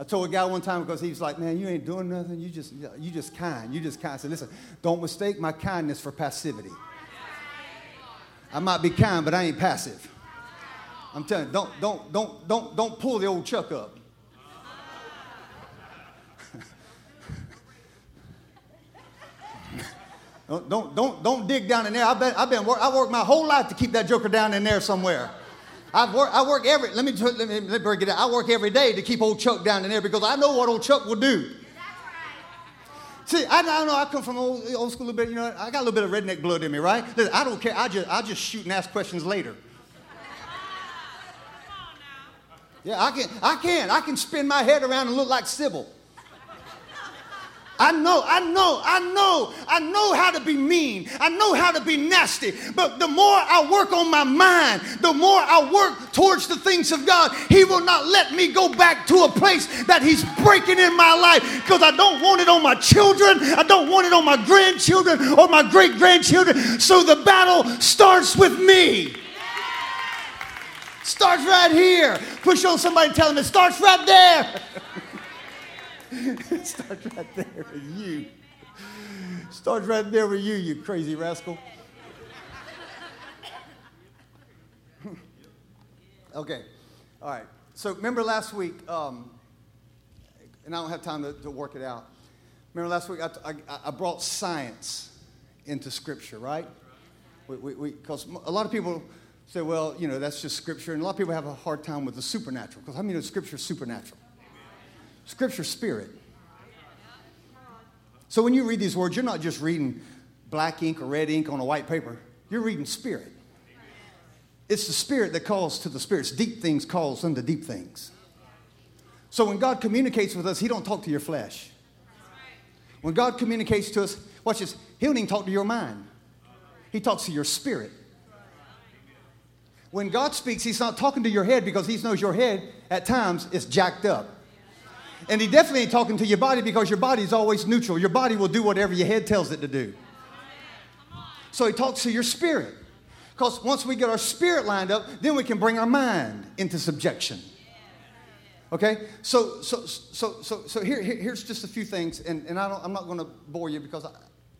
I told a guy one time because he was like, "Man, you ain't doing nothing. You just, you just kind. You just kind." I said, "Listen, don't mistake my kindness for passivity. I might be kind, but I ain't passive. I'm telling you, don't, don't, don't, don't, don't pull the old Chuck up. [laughs] don't, don't, don't, don't dig down in there. I've been, I've been, I worked my whole life to keep that joker down in there somewhere." I work, I work every, let me, let me, let me break it down. I work every day to keep old Chuck down in there because I know what old Chuck will do. See, I, I don't know I come from old, old school a little bit, you know, I got a little bit of redneck blood in me, right? Listen, I don't care. I just, I just shoot and ask questions later. Yeah, I can, I can. I can spin my head around and look like Sybil. I know, I know, I know, I know how to be mean. I know how to be nasty. But the more I work on my mind, the more I work towards the things of God, He will not let me go back to a place that He's breaking in my life because I don't want it on my children. I don't want it on my grandchildren or my great grandchildren. So the battle starts with me. Starts right here. Push on somebody and tell them it starts right there. [laughs] [laughs] Starts right there with you. Starts right there with you, you crazy rascal. [laughs] okay, all right. So remember last week, um, and I don't have time to, to, work it out. Remember last week I, I, I brought science into Scripture, right? Because a lot of people say, well, you know, that's just Scripture, and a lot of people have a hard time with the supernatural. Because how many know Scripture is supernatural? Scripture spirit. So when you read these words, you're not just reading black ink or red ink on a white paper. You're reading spirit. It's the spirit that calls to the spirits. Deep things calls unto deep things. So when God communicates with us, He don't talk to your flesh. When God communicates to us, watch this, He don't even talk to your mind. He talks to your spirit. When God speaks, He's not talking to your head because He knows your head at times is jacked up. And he definitely ain't talking to your body because your body is always neutral. Your body will do whatever your head tells it to do. So he talks to your spirit. Because once we get our spirit lined up, then we can bring our mind into subjection. Okay? So, so, so, so, so here, here here's just a few things, and, and I am not going to bore you because I,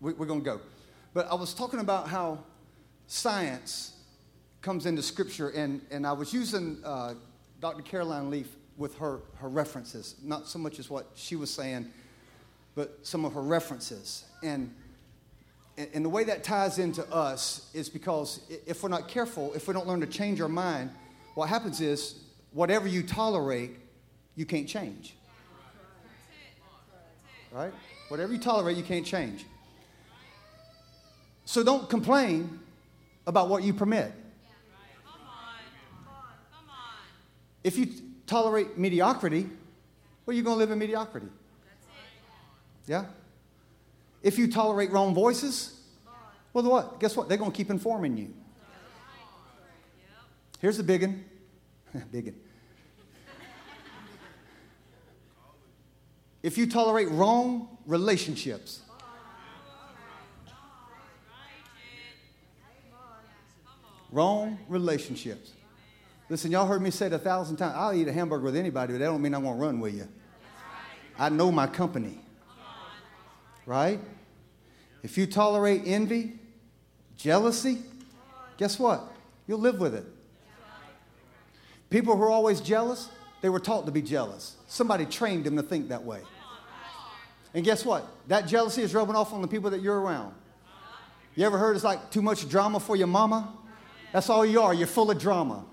we, are going to go. But I was talking about how science comes into Scripture, and, and I was using uh, Dr. Caroline Leaf with her, her references, not so much as what she was saying, but some of her references. And, and the way that ties into us is because if we're not careful, if we don't learn to change our mind, what happens is whatever you tolerate, you can't change. Right? Whatever you tolerate, you can't change. So don't complain about what you permit. If you tolerate mediocrity, well, you're going to live in mediocrity. Yeah? If you tolerate wrong voices, well, what? Guess what? They're going to keep informing you. Here's the big one. big one. If you tolerate wrong relationships, wrong relationships. Listen, y'all heard me say it a thousand times. I'll eat a hamburger with anybody, but that don't mean I'm going to run with you. I know my company. Right? If you tolerate envy, jealousy, guess what? You'll live with it. People who are always jealous, they were taught to be jealous. Somebody trained them to think that way. And guess what? That jealousy is rubbing off on the people that you're around. You ever heard it's like too much drama for your mama? That's all you are. You're full of drama.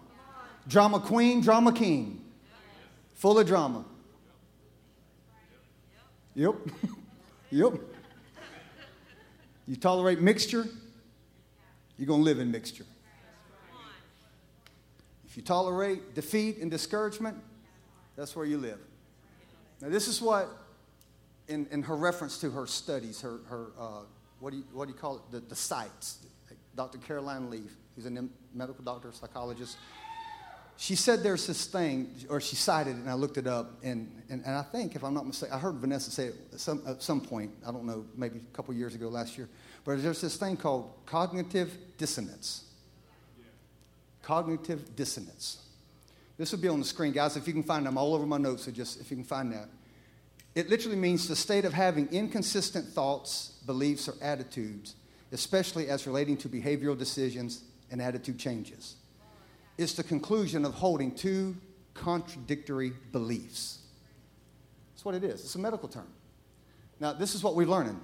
Drama queen, drama king. Full of drama. Yep. [laughs] yep. You tolerate mixture, you're going to live in mixture. If you tolerate defeat and discouragement, that's where you live. Now, this is what, in, in her reference to her studies, her, her uh, what, do you, what do you call it? The, the sites. Dr. Caroline Leaf, who's a medical doctor, psychologist, she said there's this thing, or she cited it, and I looked it up, and, and, and I think, if I'm not mistaken, I heard Vanessa say it at some, at some point, I don't know, maybe a couple years ago last year, but there's this thing called cognitive dissonance. Cognitive dissonance. This will be on the screen, guys. If you can find them all over my notes, so just if you can find that. It literally means the state of having inconsistent thoughts, beliefs, or attitudes, especially as relating to behavioral decisions and attitude changes is the conclusion of holding two contradictory beliefs. That's what it is. It's a medical term. Now, this is what we're learning.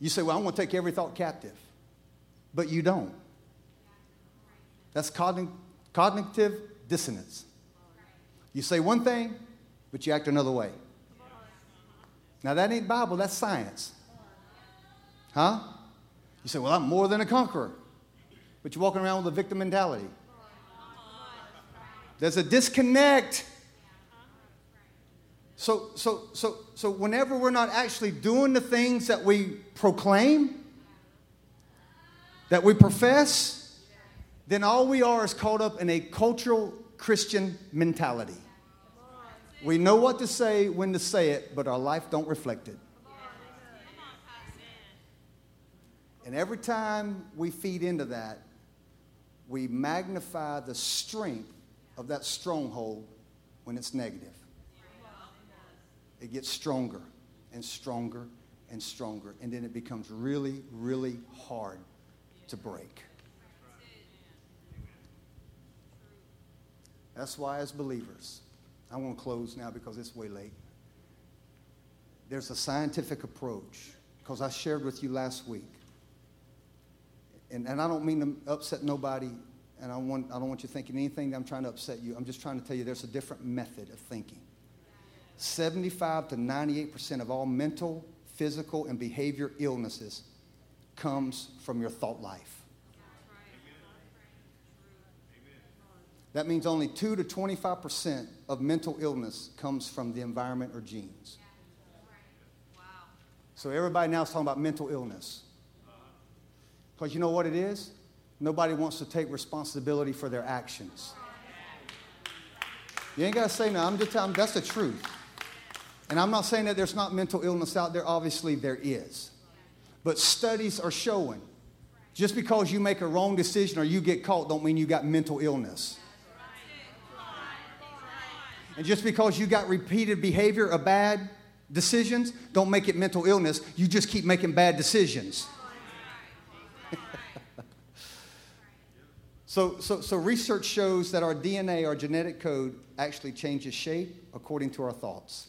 You say, Well, I'm going to take every thought captive. But you don't. That's cogn- cognitive dissonance. You say one thing, but you act another way. Now, that ain't Bible, that's science. Huh? You say, Well, I'm more than a conqueror but you're walking around with a victim mentality. There's a disconnect. So, so, so, so whenever we're not actually doing the things that we proclaim, that we profess, then all we are is caught up in a cultural Christian mentality. We know what to say, when to say it, but our life don't reflect it. And every time we feed into that, we magnify the strength of that stronghold when it's negative. It gets stronger and stronger and stronger, and then it becomes really, really hard to break. That's why, as believers, I want to close now because it's way late. There's a scientific approach, because I shared with you last week and, and I don't mean to upset nobody, and I, want, I don't want you thinking anything I'm trying to upset you. I'm just trying to tell you there's a different method of thinking. 75 to 98% of all mental, physical, and behavior illnesses comes from your thought life. That means only 2 to 25% of mental illness comes from the environment or genes. So everybody now is talking about mental illness. Because you know what it is? Nobody wants to take responsibility for their actions. You ain't got to say no. I'm just telling that's the truth. And I'm not saying that there's not mental illness out there. Obviously, there is. But studies are showing just because you make a wrong decision or you get caught don't mean you got mental illness. And just because you got repeated behavior of bad decisions don't make it mental illness. You just keep making bad decisions. [laughs] So, so, so research shows that our DNA, our genetic code, actually changes shape according to our thoughts.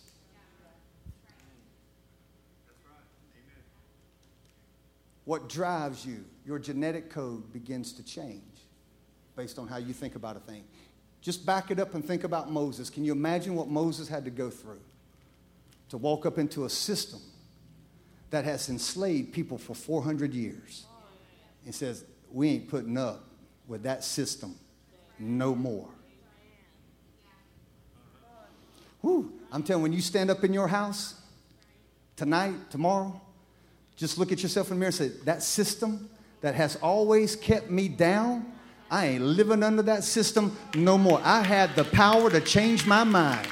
What drives you, your genetic code begins to change based on how you think about a thing. Just back it up and think about Moses. Can you imagine what Moses had to go through? to walk up into a system that has enslaved people for 400 years. He says, We ain't putting up with that system no more. Whew. I'm telling you, when you stand up in your house tonight, tomorrow, just look at yourself in the mirror and say, That system that has always kept me down, I ain't living under that system no more. I had the power to change my mind.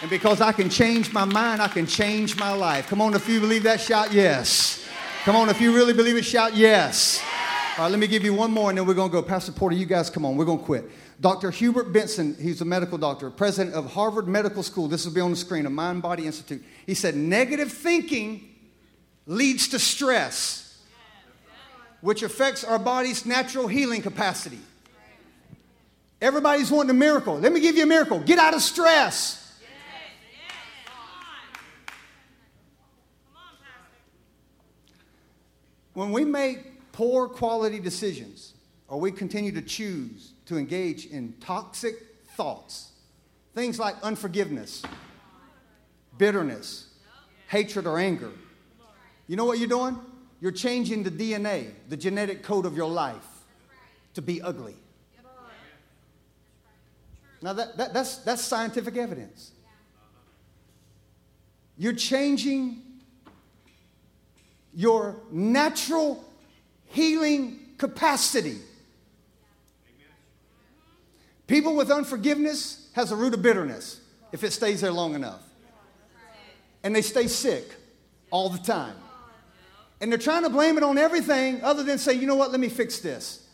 And because I can change my mind, I can change my life. Come on, if you believe that, shout yes. Come on, if you really believe it, shout yes. All right, let me give you one more and then we're going to go. Pastor Porter, you guys come on. We're going to quit. Dr. Hubert Benson, he's a medical doctor, president of Harvard Medical School. This will be on the screen, a Mind Body Institute. He said, Negative thinking leads to stress, which affects our body's natural healing capacity. Everybody's wanting a miracle. Let me give you a miracle. Get out of stress. When we make poor quality decisions, or we continue to choose to engage in toxic thoughts, things like unforgiveness, bitterness, hatred, or anger, you know what you're doing? You're changing the DNA, the genetic code of your life, to be ugly. Now, that, that, that's, that's scientific evidence. You're changing your natural healing capacity. People with unforgiveness has a root of bitterness if it stays there long enough. And they stay sick all the time. And they're trying to blame it on everything other than say, you know what, let me fix this.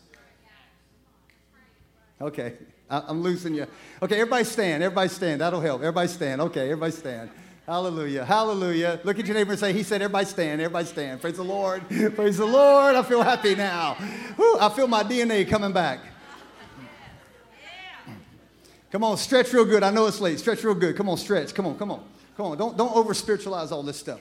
Okay, I'm losing you. Okay, everybody stand. Everybody stand. That'll help. Everybody stand. Okay, everybody stand. Hallelujah. Hallelujah. Look at your neighbor and say, He said, everybody stand. Everybody stand. Praise the Lord. [laughs] Praise the Lord. I feel happy now. Whew, I feel my DNA coming back. Come on, stretch real good. I know it's late. Stretch real good. Come on, stretch. Come on, come on. Come on. Don't, don't over spiritualize all this stuff.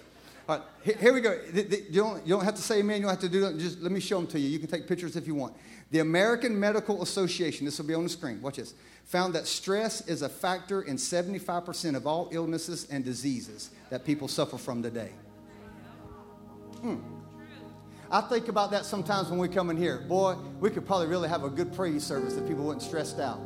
All right, here, here we go. You don't, you don't have to say amen. You don't have to do that. Just let me show them to you. You can take pictures if you want. The American Medical Association, this will be on the screen. Watch this found that stress is a factor in 75% of all illnesses and diseases that people suffer from today. Hmm. I think about that sometimes when we come in here. Boy, we could probably really have a good praise service if people weren't stressed out.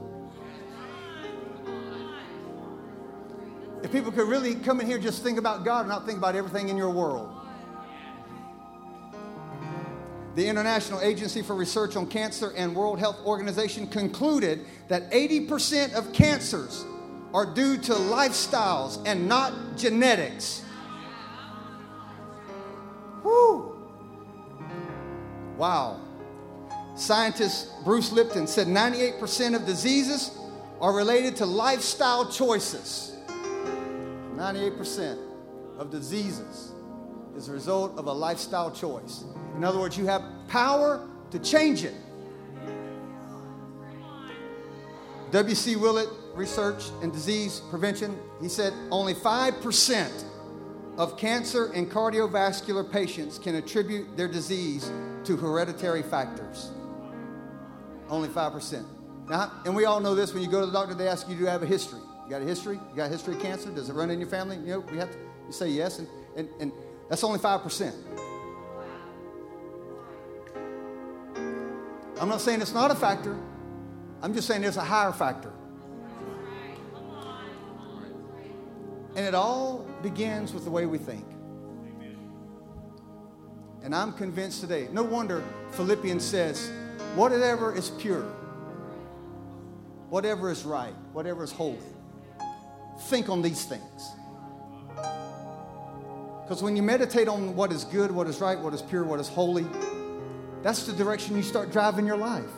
If people could really come in here just think about God and not think about everything in your world. The International Agency for Research on Cancer and World Health Organization concluded that 80% of cancers are due to lifestyles and not genetics. Woo! Wow. Scientist Bruce Lipton said 98% of diseases are related to lifestyle choices. 98% of diseases is a result of a lifestyle choice. In other words, you have power to change it. W.C. Willett, Research and Disease Prevention, he said only 5% of cancer and cardiovascular patients can attribute their disease to hereditary factors. Only 5%. Now, and we all know this when you go to the doctor, they ask you, Do you have a history? You got a history? You got a history of cancer? Does it run in your family? You know, we have to, you say yes, and, and, and that's only 5%. I'm not saying it's not a factor. I'm just saying there's a higher factor. And it all begins with the way we think. And I'm convinced today, no wonder Philippians says, whatever is pure, whatever is right, whatever is holy, think on these things. Because when you meditate on what is good, what is right, what is pure, what is holy, that's the direction you start driving your life.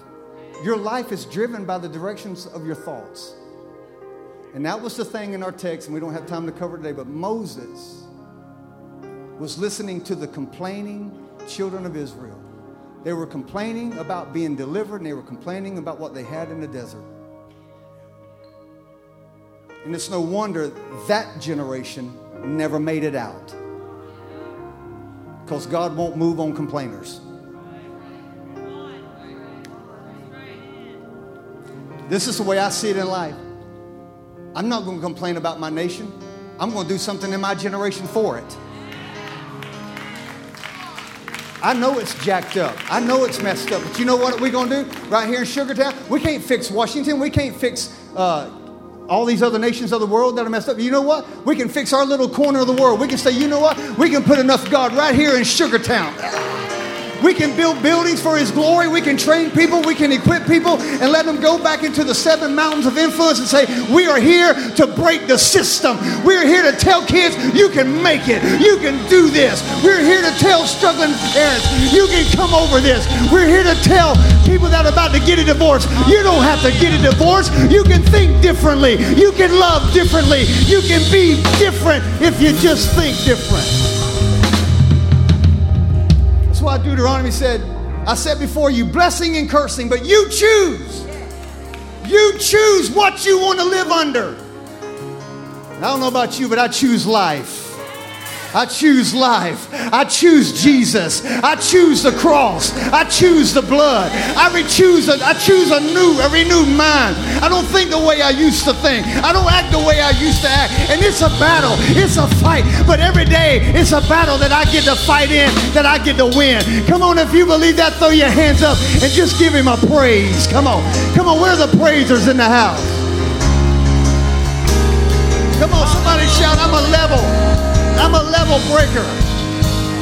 Your life is driven by the directions of your thoughts. And that was the thing in our text, and we don't have time to cover today, but Moses was listening to the complaining children of Israel. They were complaining about being delivered, and they were complaining about what they had in the desert. And it's no wonder that generation never made it out. Because God won't move on complainers. This is the way I see it in life. I'm not going to complain about my nation. I'm going to do something in my generation for it. I know it's jacked up. I know it's messed up. But you know what we're going to do right here in Sugartown? We can't fix Washington. We can't fix uh, all these other nations of the world that are messed up. You know what? We can fix our little corner of the world. We can say, you know what? We can put enough God right here in Sugartown. We can build buildings for His glory. We can train people. We can equip people and let them go back into the seven mountains of influence and say, We are here to break the system. We're here to tell kids, You can make it. You can do this. We're here to tell struggling parents, You can come over this. We're here to tell people that are about to get a divorce, You don't have to get a divorce. You can think differently. You can love differently. You can be different if you just think different Deuteronomy said, I said before you blessing and cursing, but you choose. You choose what you want to live under. I don't know about you, but I choose life. I choose life. I choose Jesus. I choose the cross. I choose the blood. I choose a, I choose a new, a renewed mind. I don't think the way I used to think. I don't act the way I used to act. And it's a battle. It's a fight. But every day it's a battle that I get to fight in, that I get to win. Come on, if you believe that, throw your hands up and just give him a praise. Come on. Come on, where are the praisers in the house? Come on, somebody shout, I'm a level. I'm a level breaker.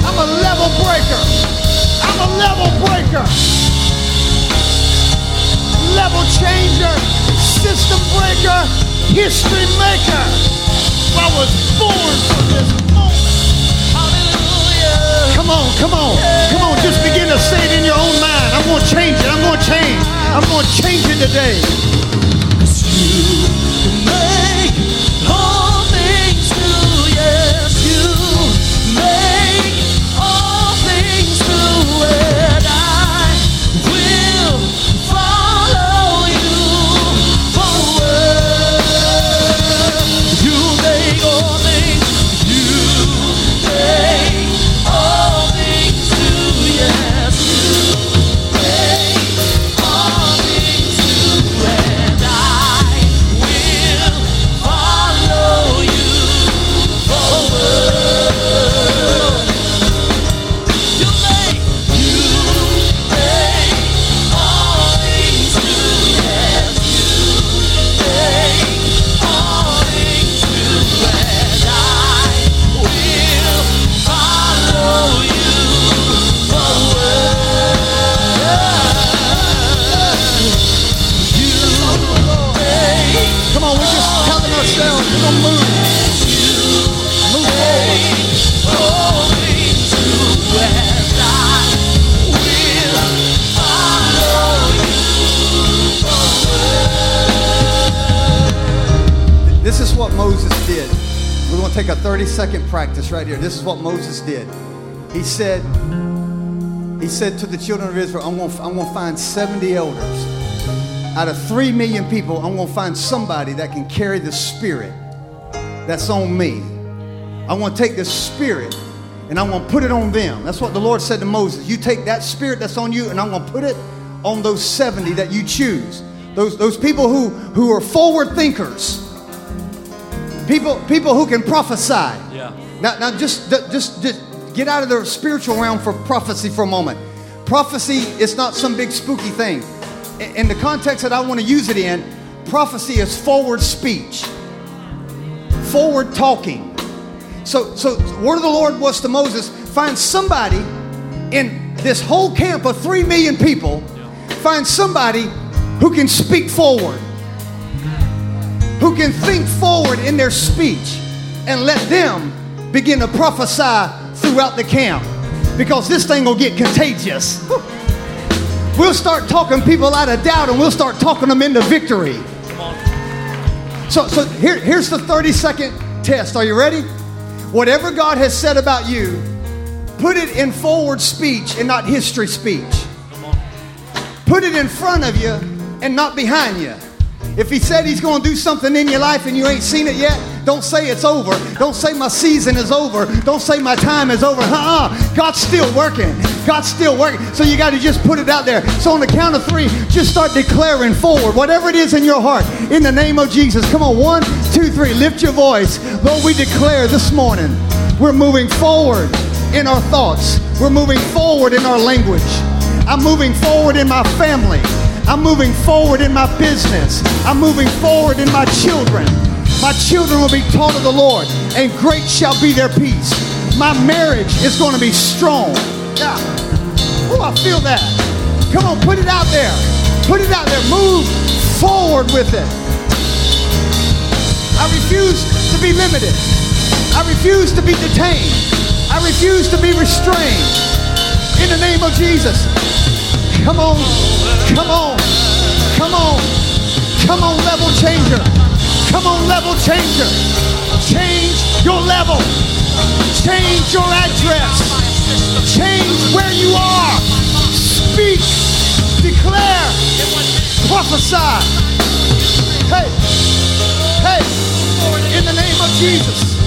I'm a level breaker. I'm a level breaker. Level changer, system breaker, history maker. I was born for this moment. Hallelujah. Come on, come on, come on. Just begin to say it in your own mind. I'm going to change it. I'm going to change. I'm going to change it today. you is what Moses did. He said, he said to the children of Israel, I'm going I'm to find 70 elders. Out of 3 million people, I'm going to find somebody that can carry the spirit that's on me. I want to take the spirit and I'm going to put it on them. That's what the Lord said to Moses. You take that spirit that's on you and I'm going to put it on those 70 that you choose. Those, those people who, who are forward thinkers People, people who can prophesy. Now, now just, just, just get out of the spiritual realm for prophecy for a moment. Prophecy is not some big spooky thing. In the context that I want to use it in, prophecy is forward speech, forward talking. So, so word of the Lord was to Moses: find somebody in this whole camp of three million people. Find somebody who can speak forward who can think forward in their speech and let them begin to prophesy throughout the camp because this thing will get contagious. We'll start talking people out of doubt and we'll start talking them into victory. So, so here, here's the 30 second test. Are you ready? Whatever God has said about you, put it in forward speech and not history speech. Put it in front of you and not behind you. If he said he's going to do something in your life and you ain't seen it yet, don't say it's over. Don't say my season is over. Don't say my time is over. Uh-uh. God's still working. God's still working. So you got to just put it out there. So on the count of three, just start declaring forward. Whatever it is in your heart, in the name of Jesus. Come on, one, two, three. Lift your voice. Lord, we declare this morning we're moving forward in our thoughts. We're moving forward in our language. I'm moving forward in my family. I'm moving forward in my business. I'm moving forward in my children. My children will be taught of the Lord, and great shall be their peace. My marriage is going to be strong. Yeah. Oh, I feel that. Come on, put it out there. Put it out there. Move forward with it. I refuse to be limited. I refuse to be detained. I refuse to be restrained. In the name of Jesus. Come on. Come on. Come on. Come on, level changer. Come on, level changer. Change your level. Change your address. Change where you are. Speak. Declare. Prophesy. Hey. Hey. In the name of Jesus.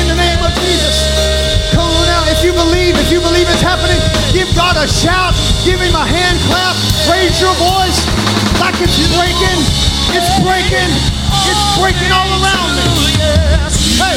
In the name of Jesus you believe, if you believe it's happening, give God a shout, give him a hand clap, raise your voice like it's breaking, it's breaking, it's breaking all around me. Hey.